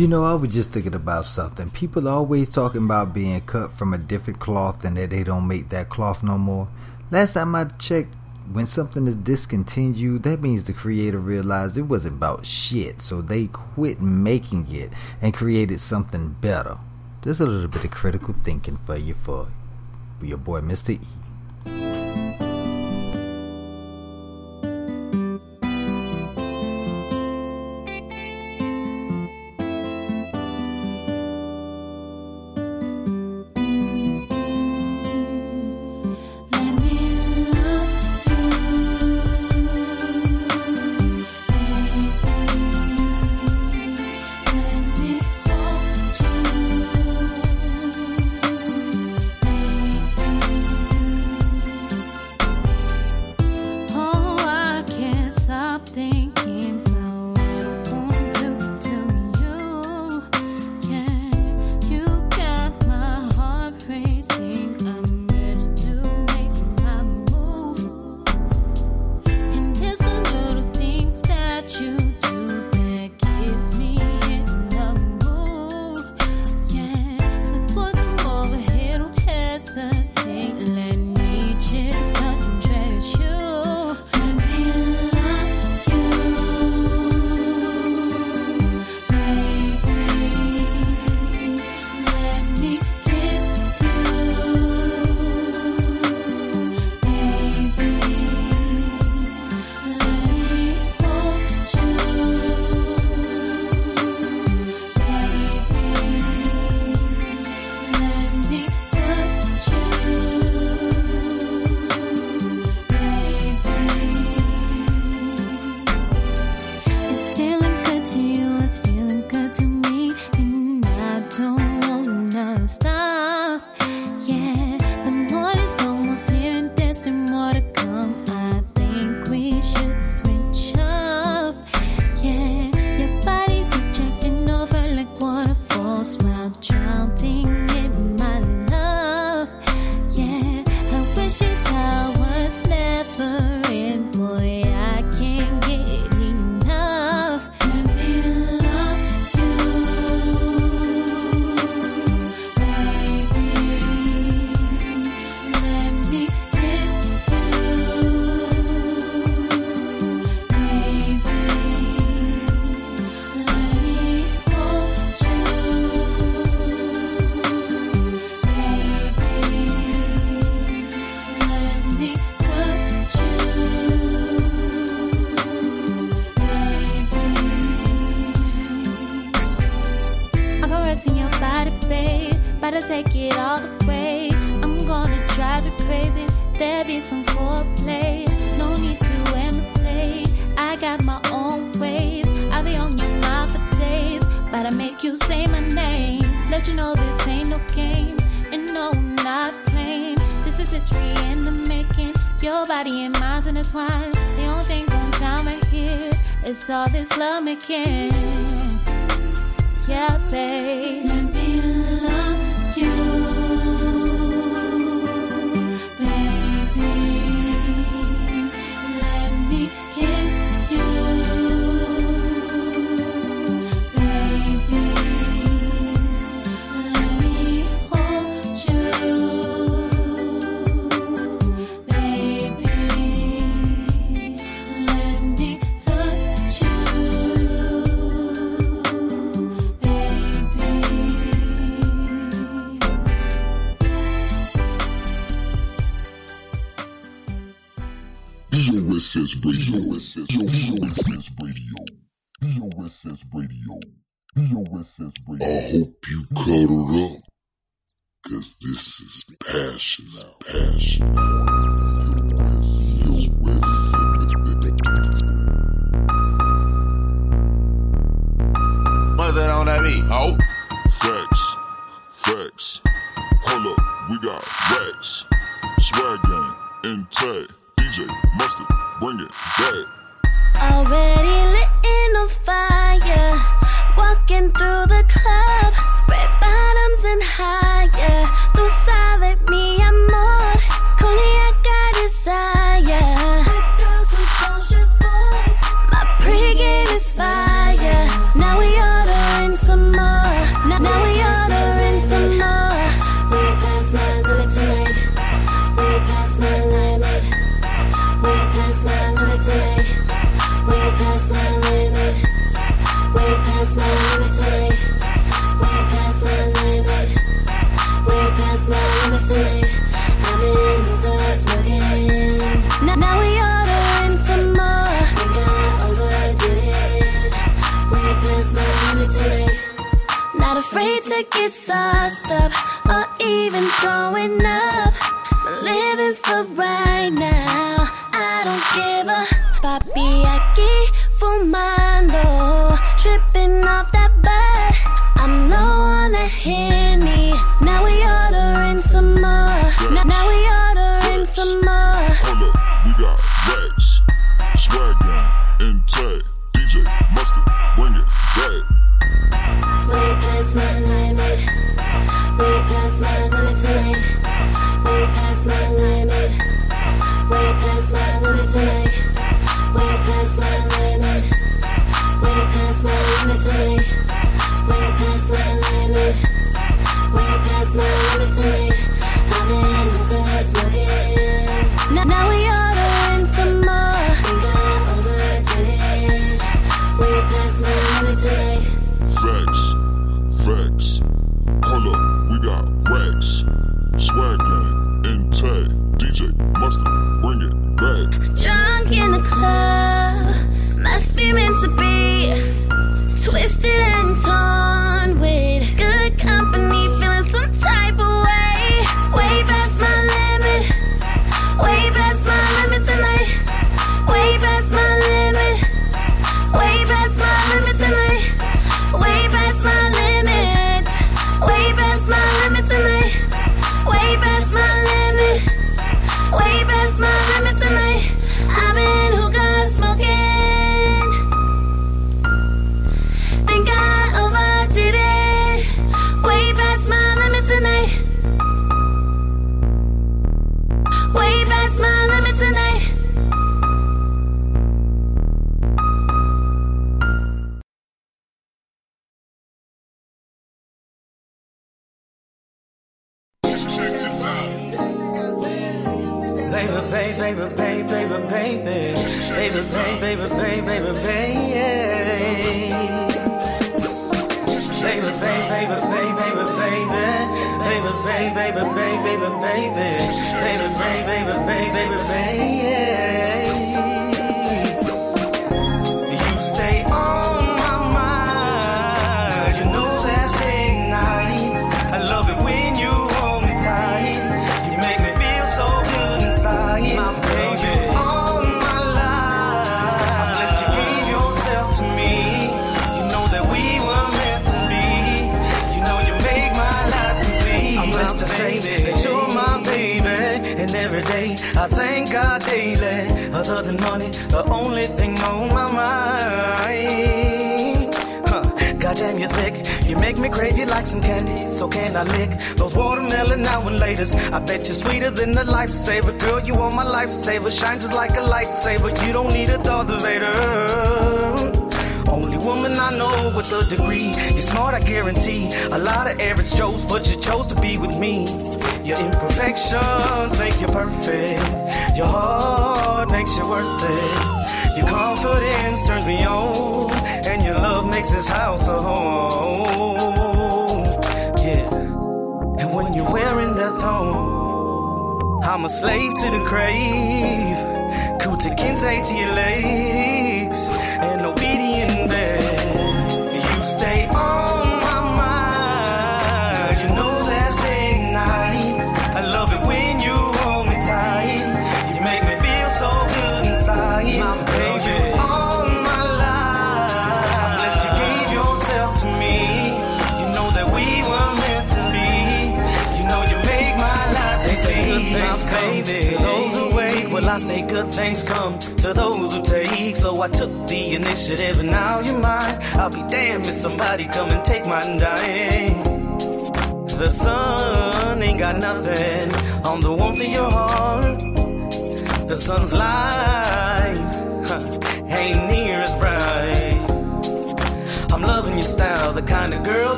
You know, I was just thinking about something. People always talking about being cut from a different cloth and that they don't make that cloth no more. Last time I checked, when something is discontinued, that means the creator realized it wasn't about shit, so they quit making it and created something better. Just a little bit of critical thinking for you, for your boy, Mr. E. nobody in minds in this wine. The only thing going down right is all this love making. Yeah, babe. B O S S Radio. B O S S Radio. B O S S Radio. I hope you cuddled up.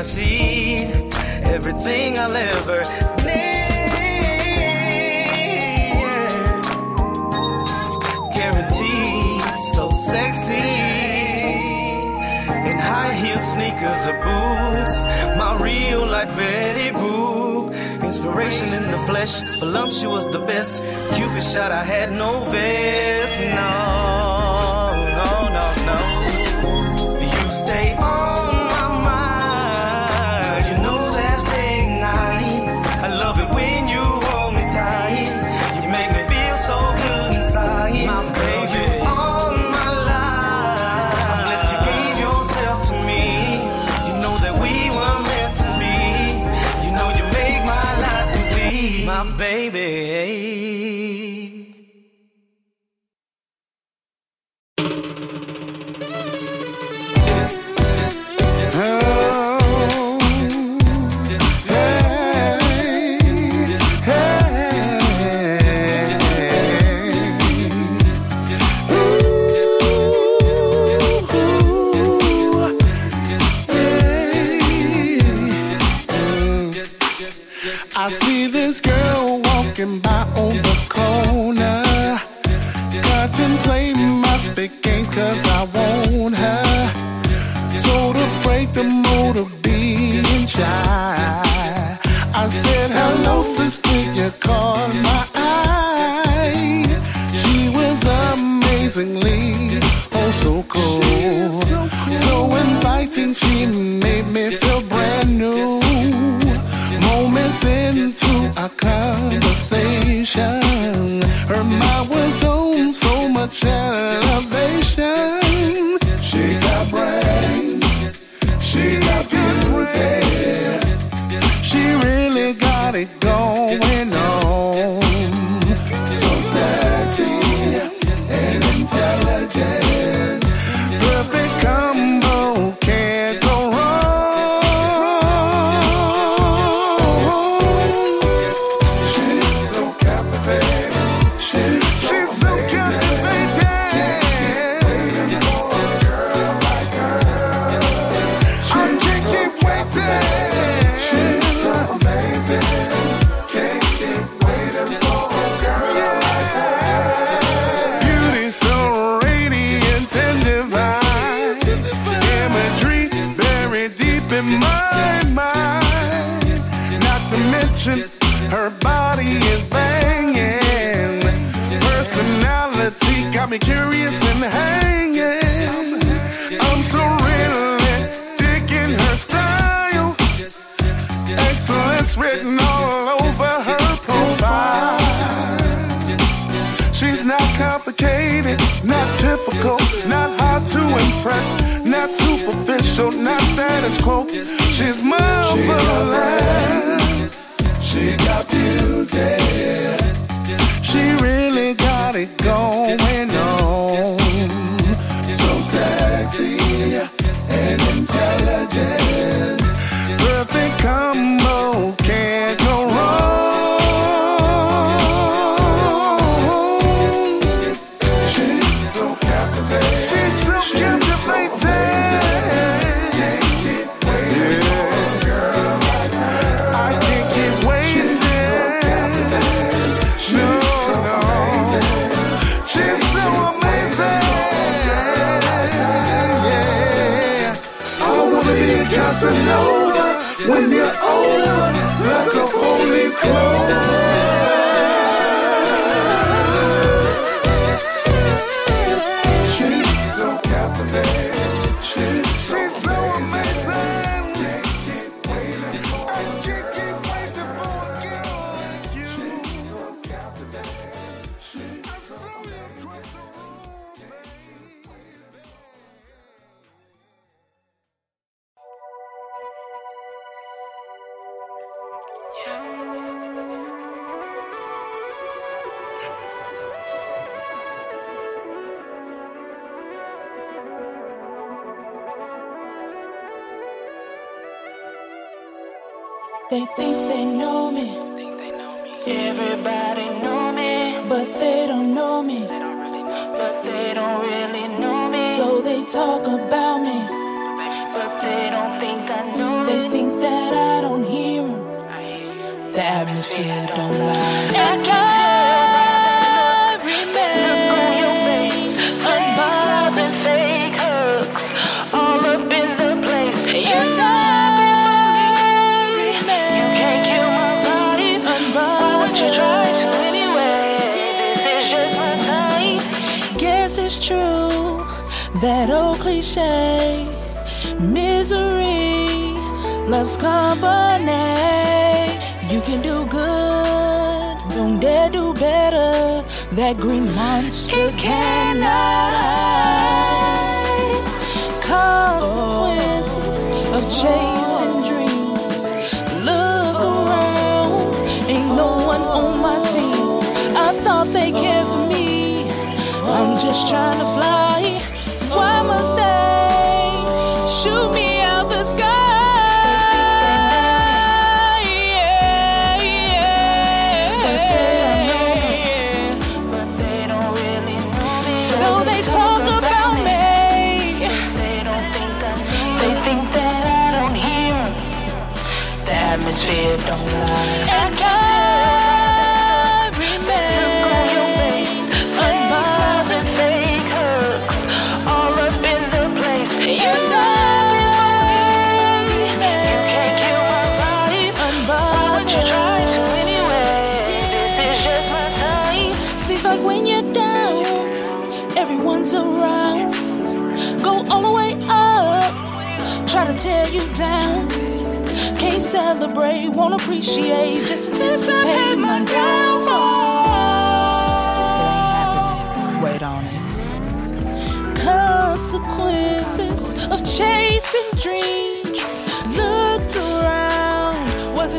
I see everything I'll ever need. Guaranteed, so sexy. In high heel sneakers or boots, my real life Betty Boop. Inspiration in the flesh, voluptuous the best. Cupid shot, I had no vest, no. is marvelous. She got beauty. She really got it going on. So sexy and intelligent.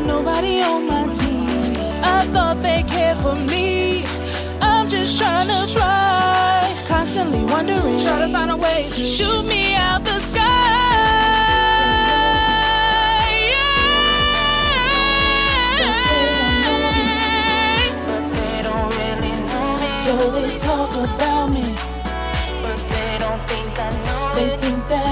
wasn't nobody on my team. I thought they cared for me. I'm just trying to fly. Constantly wondering, try to find a way to shoot me out the sky. So they talk about me, but they don't think I know. They it. think that.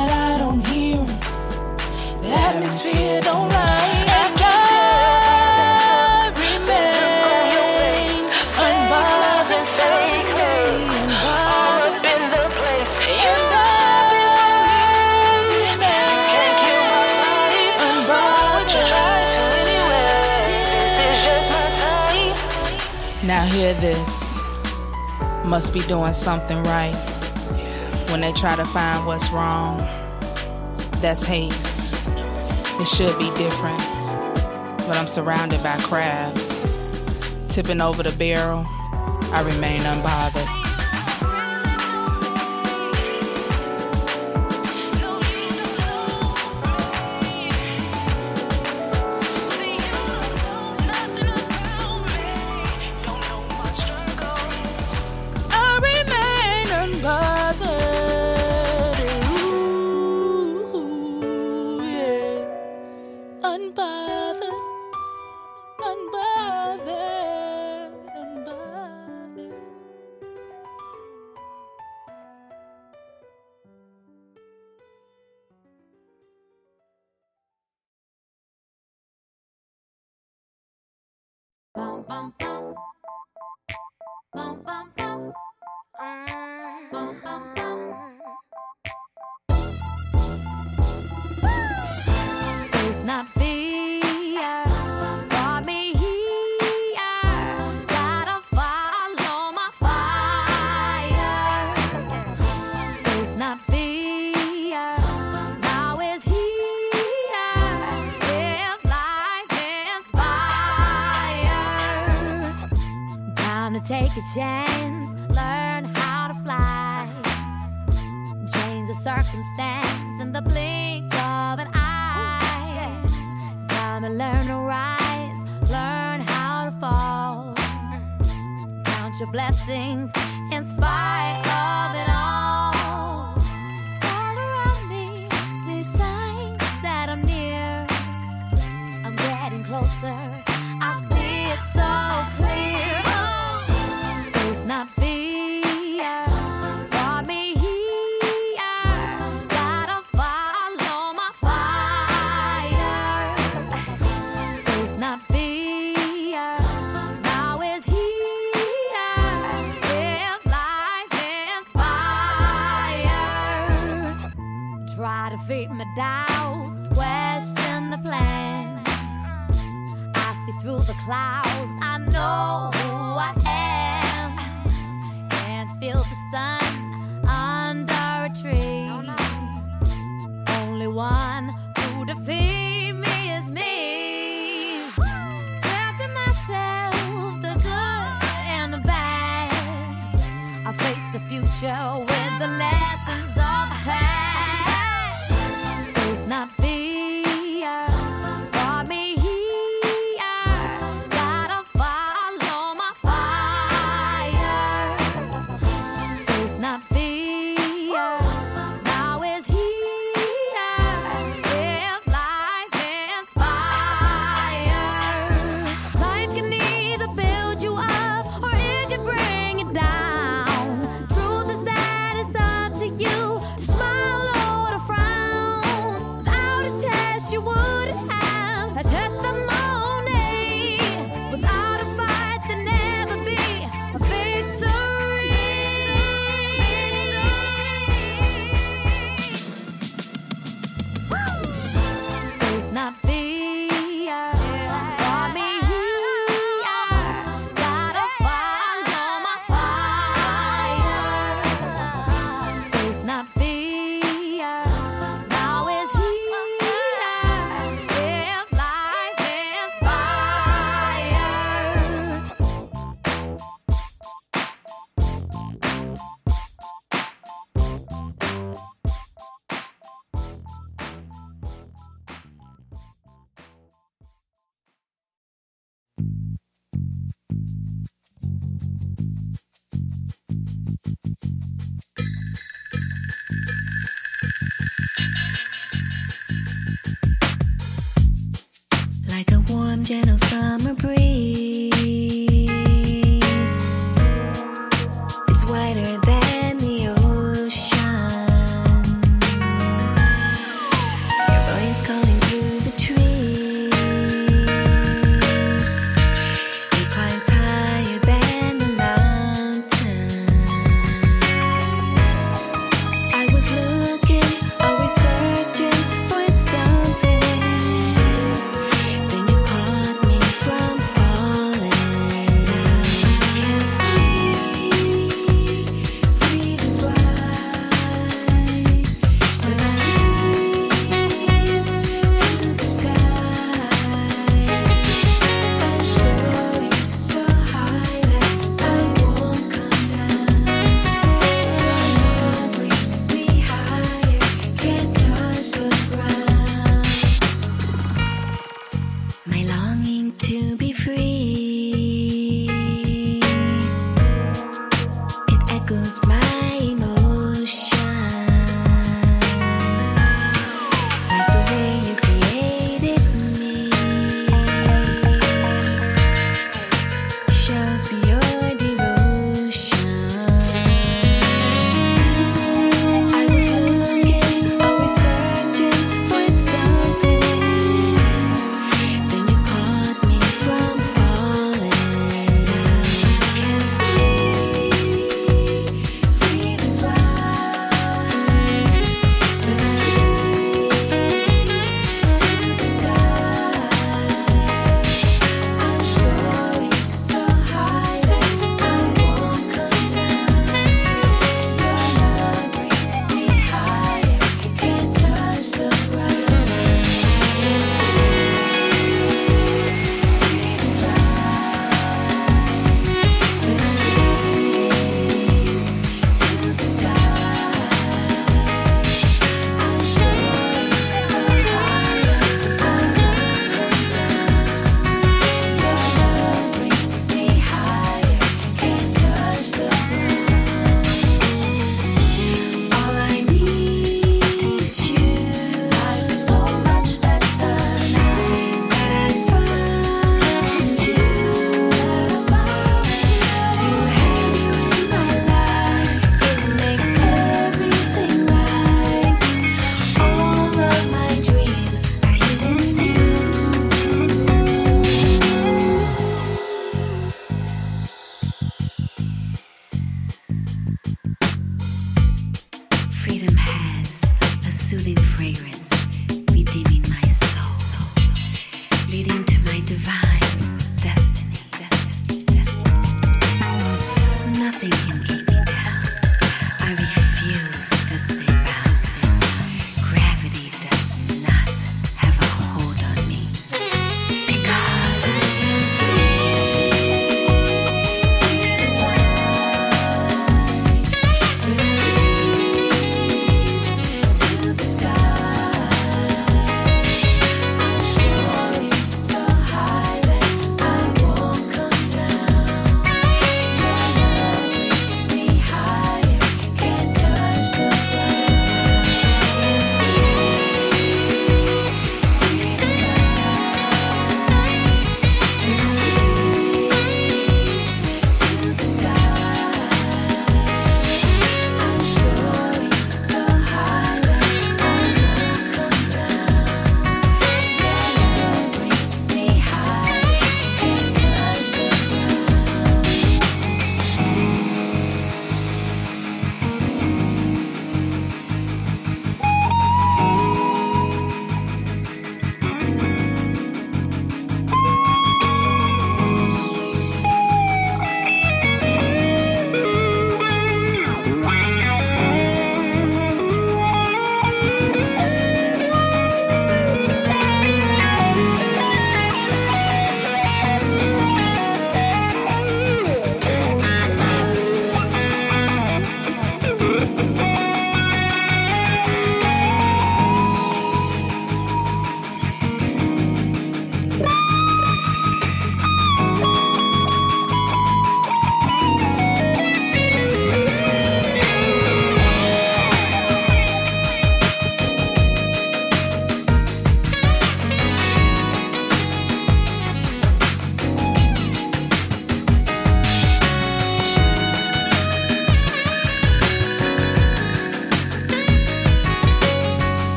hear this, must be doing something right. When they try to find what's wrong, that's hate. It should be different, but I'm surrounded by crabs. Tipping over the barrel, I remain unbothered. bum.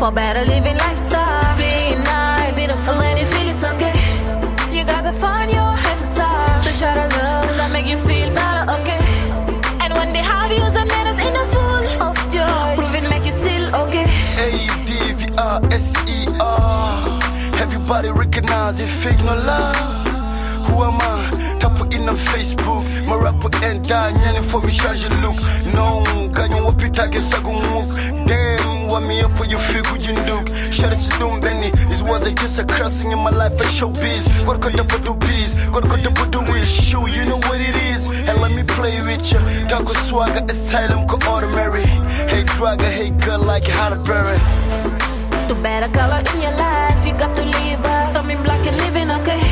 For better living lifestyle, being nice, beautiful and you feel it's okay. You gotta find your happy side to show the love that make you feel better, okay. And when they have you, the manners in a full of joy, prove it make you still okay. A-D-V-R-S-E-R Everybody recognize it, fake no love. Who am I? In on Facebook. And die, nyani for me charge look. No, ganyo wapita ke sagu muk Damn, what me up when you feel good you look it, don't Benny. It was a just a crossing in my life I for showbiz. What could the do bees? What could the wish? Show you know what it is. And let me play with you Dago swagger, it's time I'm ordinary Hey dragger, hey girl like Halle Berry. To better color in your life, you got to live by something black and living okay.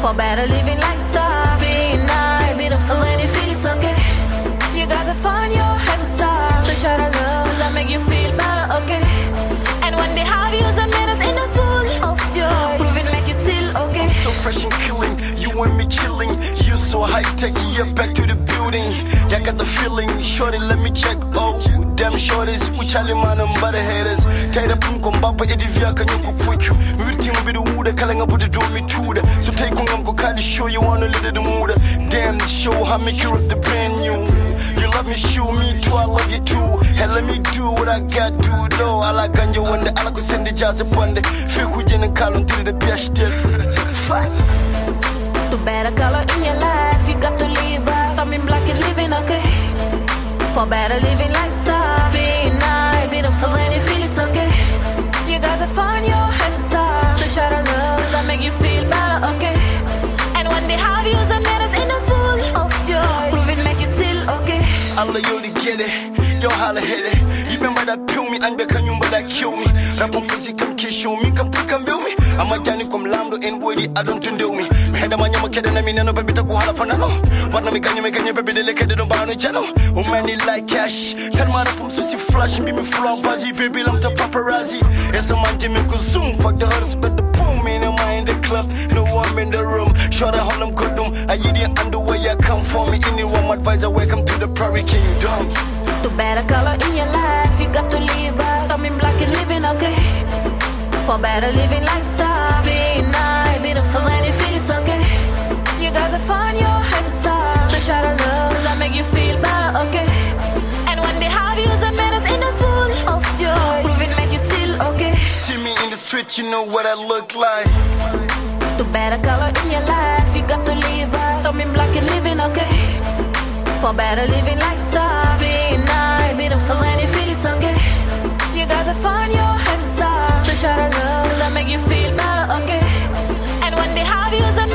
For better living lifestyle, being nice, beautiful and you feel it's okay. You gotta find your happy side to show the love that make you feel okay. And when they have you, the manners in a full of joy, prove it make you still okay. So fresh and killing, you and me chilling. You so high tech, yeah, back to the building. Yeah, got the feeling, shorty, let me check. Oh, damn shorties, we challenge man and butter haters. Tied up in Kombapa, Edivia, can you quick? Muting with the wood, calling up with the do me too. So take on Uncle Cardi show you wanna let the mood. Damn, the show, how make you the brand new. You love me, show me too, I love you too. And let me do what I got to do. I like Ganja send the jazz upon the Fiku and Kalun to the best. To better color in your life, you got to live by something black and living okay. For better living lifestyle, being nice, beautiful and you feel it's okay. You gotta find your happy side to show the love that make you feel better, okay. And when they have you, okay. Alla you to get it, yo holla hit it. You remember that pill me and become you but that kill me. Rap on pussy come kiss show me, come pick and build me. I'm a Johnny come lambdo and body, I don't do me. Me had a man yama kid and I mean no baby to go holla for no. What na me can you make any baby. Oh it like cash. Tell my rap um sushi flash fuzzy baby I'm the paparazzi. Yes a man give me go zoom fuck the hurts but the the club. No one in the room. Short I'm good I you the underwear you come for me. Anyone advisor welcome to the prairie kingdom. To better color in your life, you got to live by something black and living okay. For better living lifestyle, being nice, beautiful and feel it's okay. You gotta find your happy side to show the love that make you feel better, okay. Bitch, you know what I look like. Too bad a color in your life. You got to live So something black and living, okay? For better living like stars. Being nice, We don't feel any feelings, okay. You gotta find your happy side. The shot of love that make you feel better, okay? And when they have you, then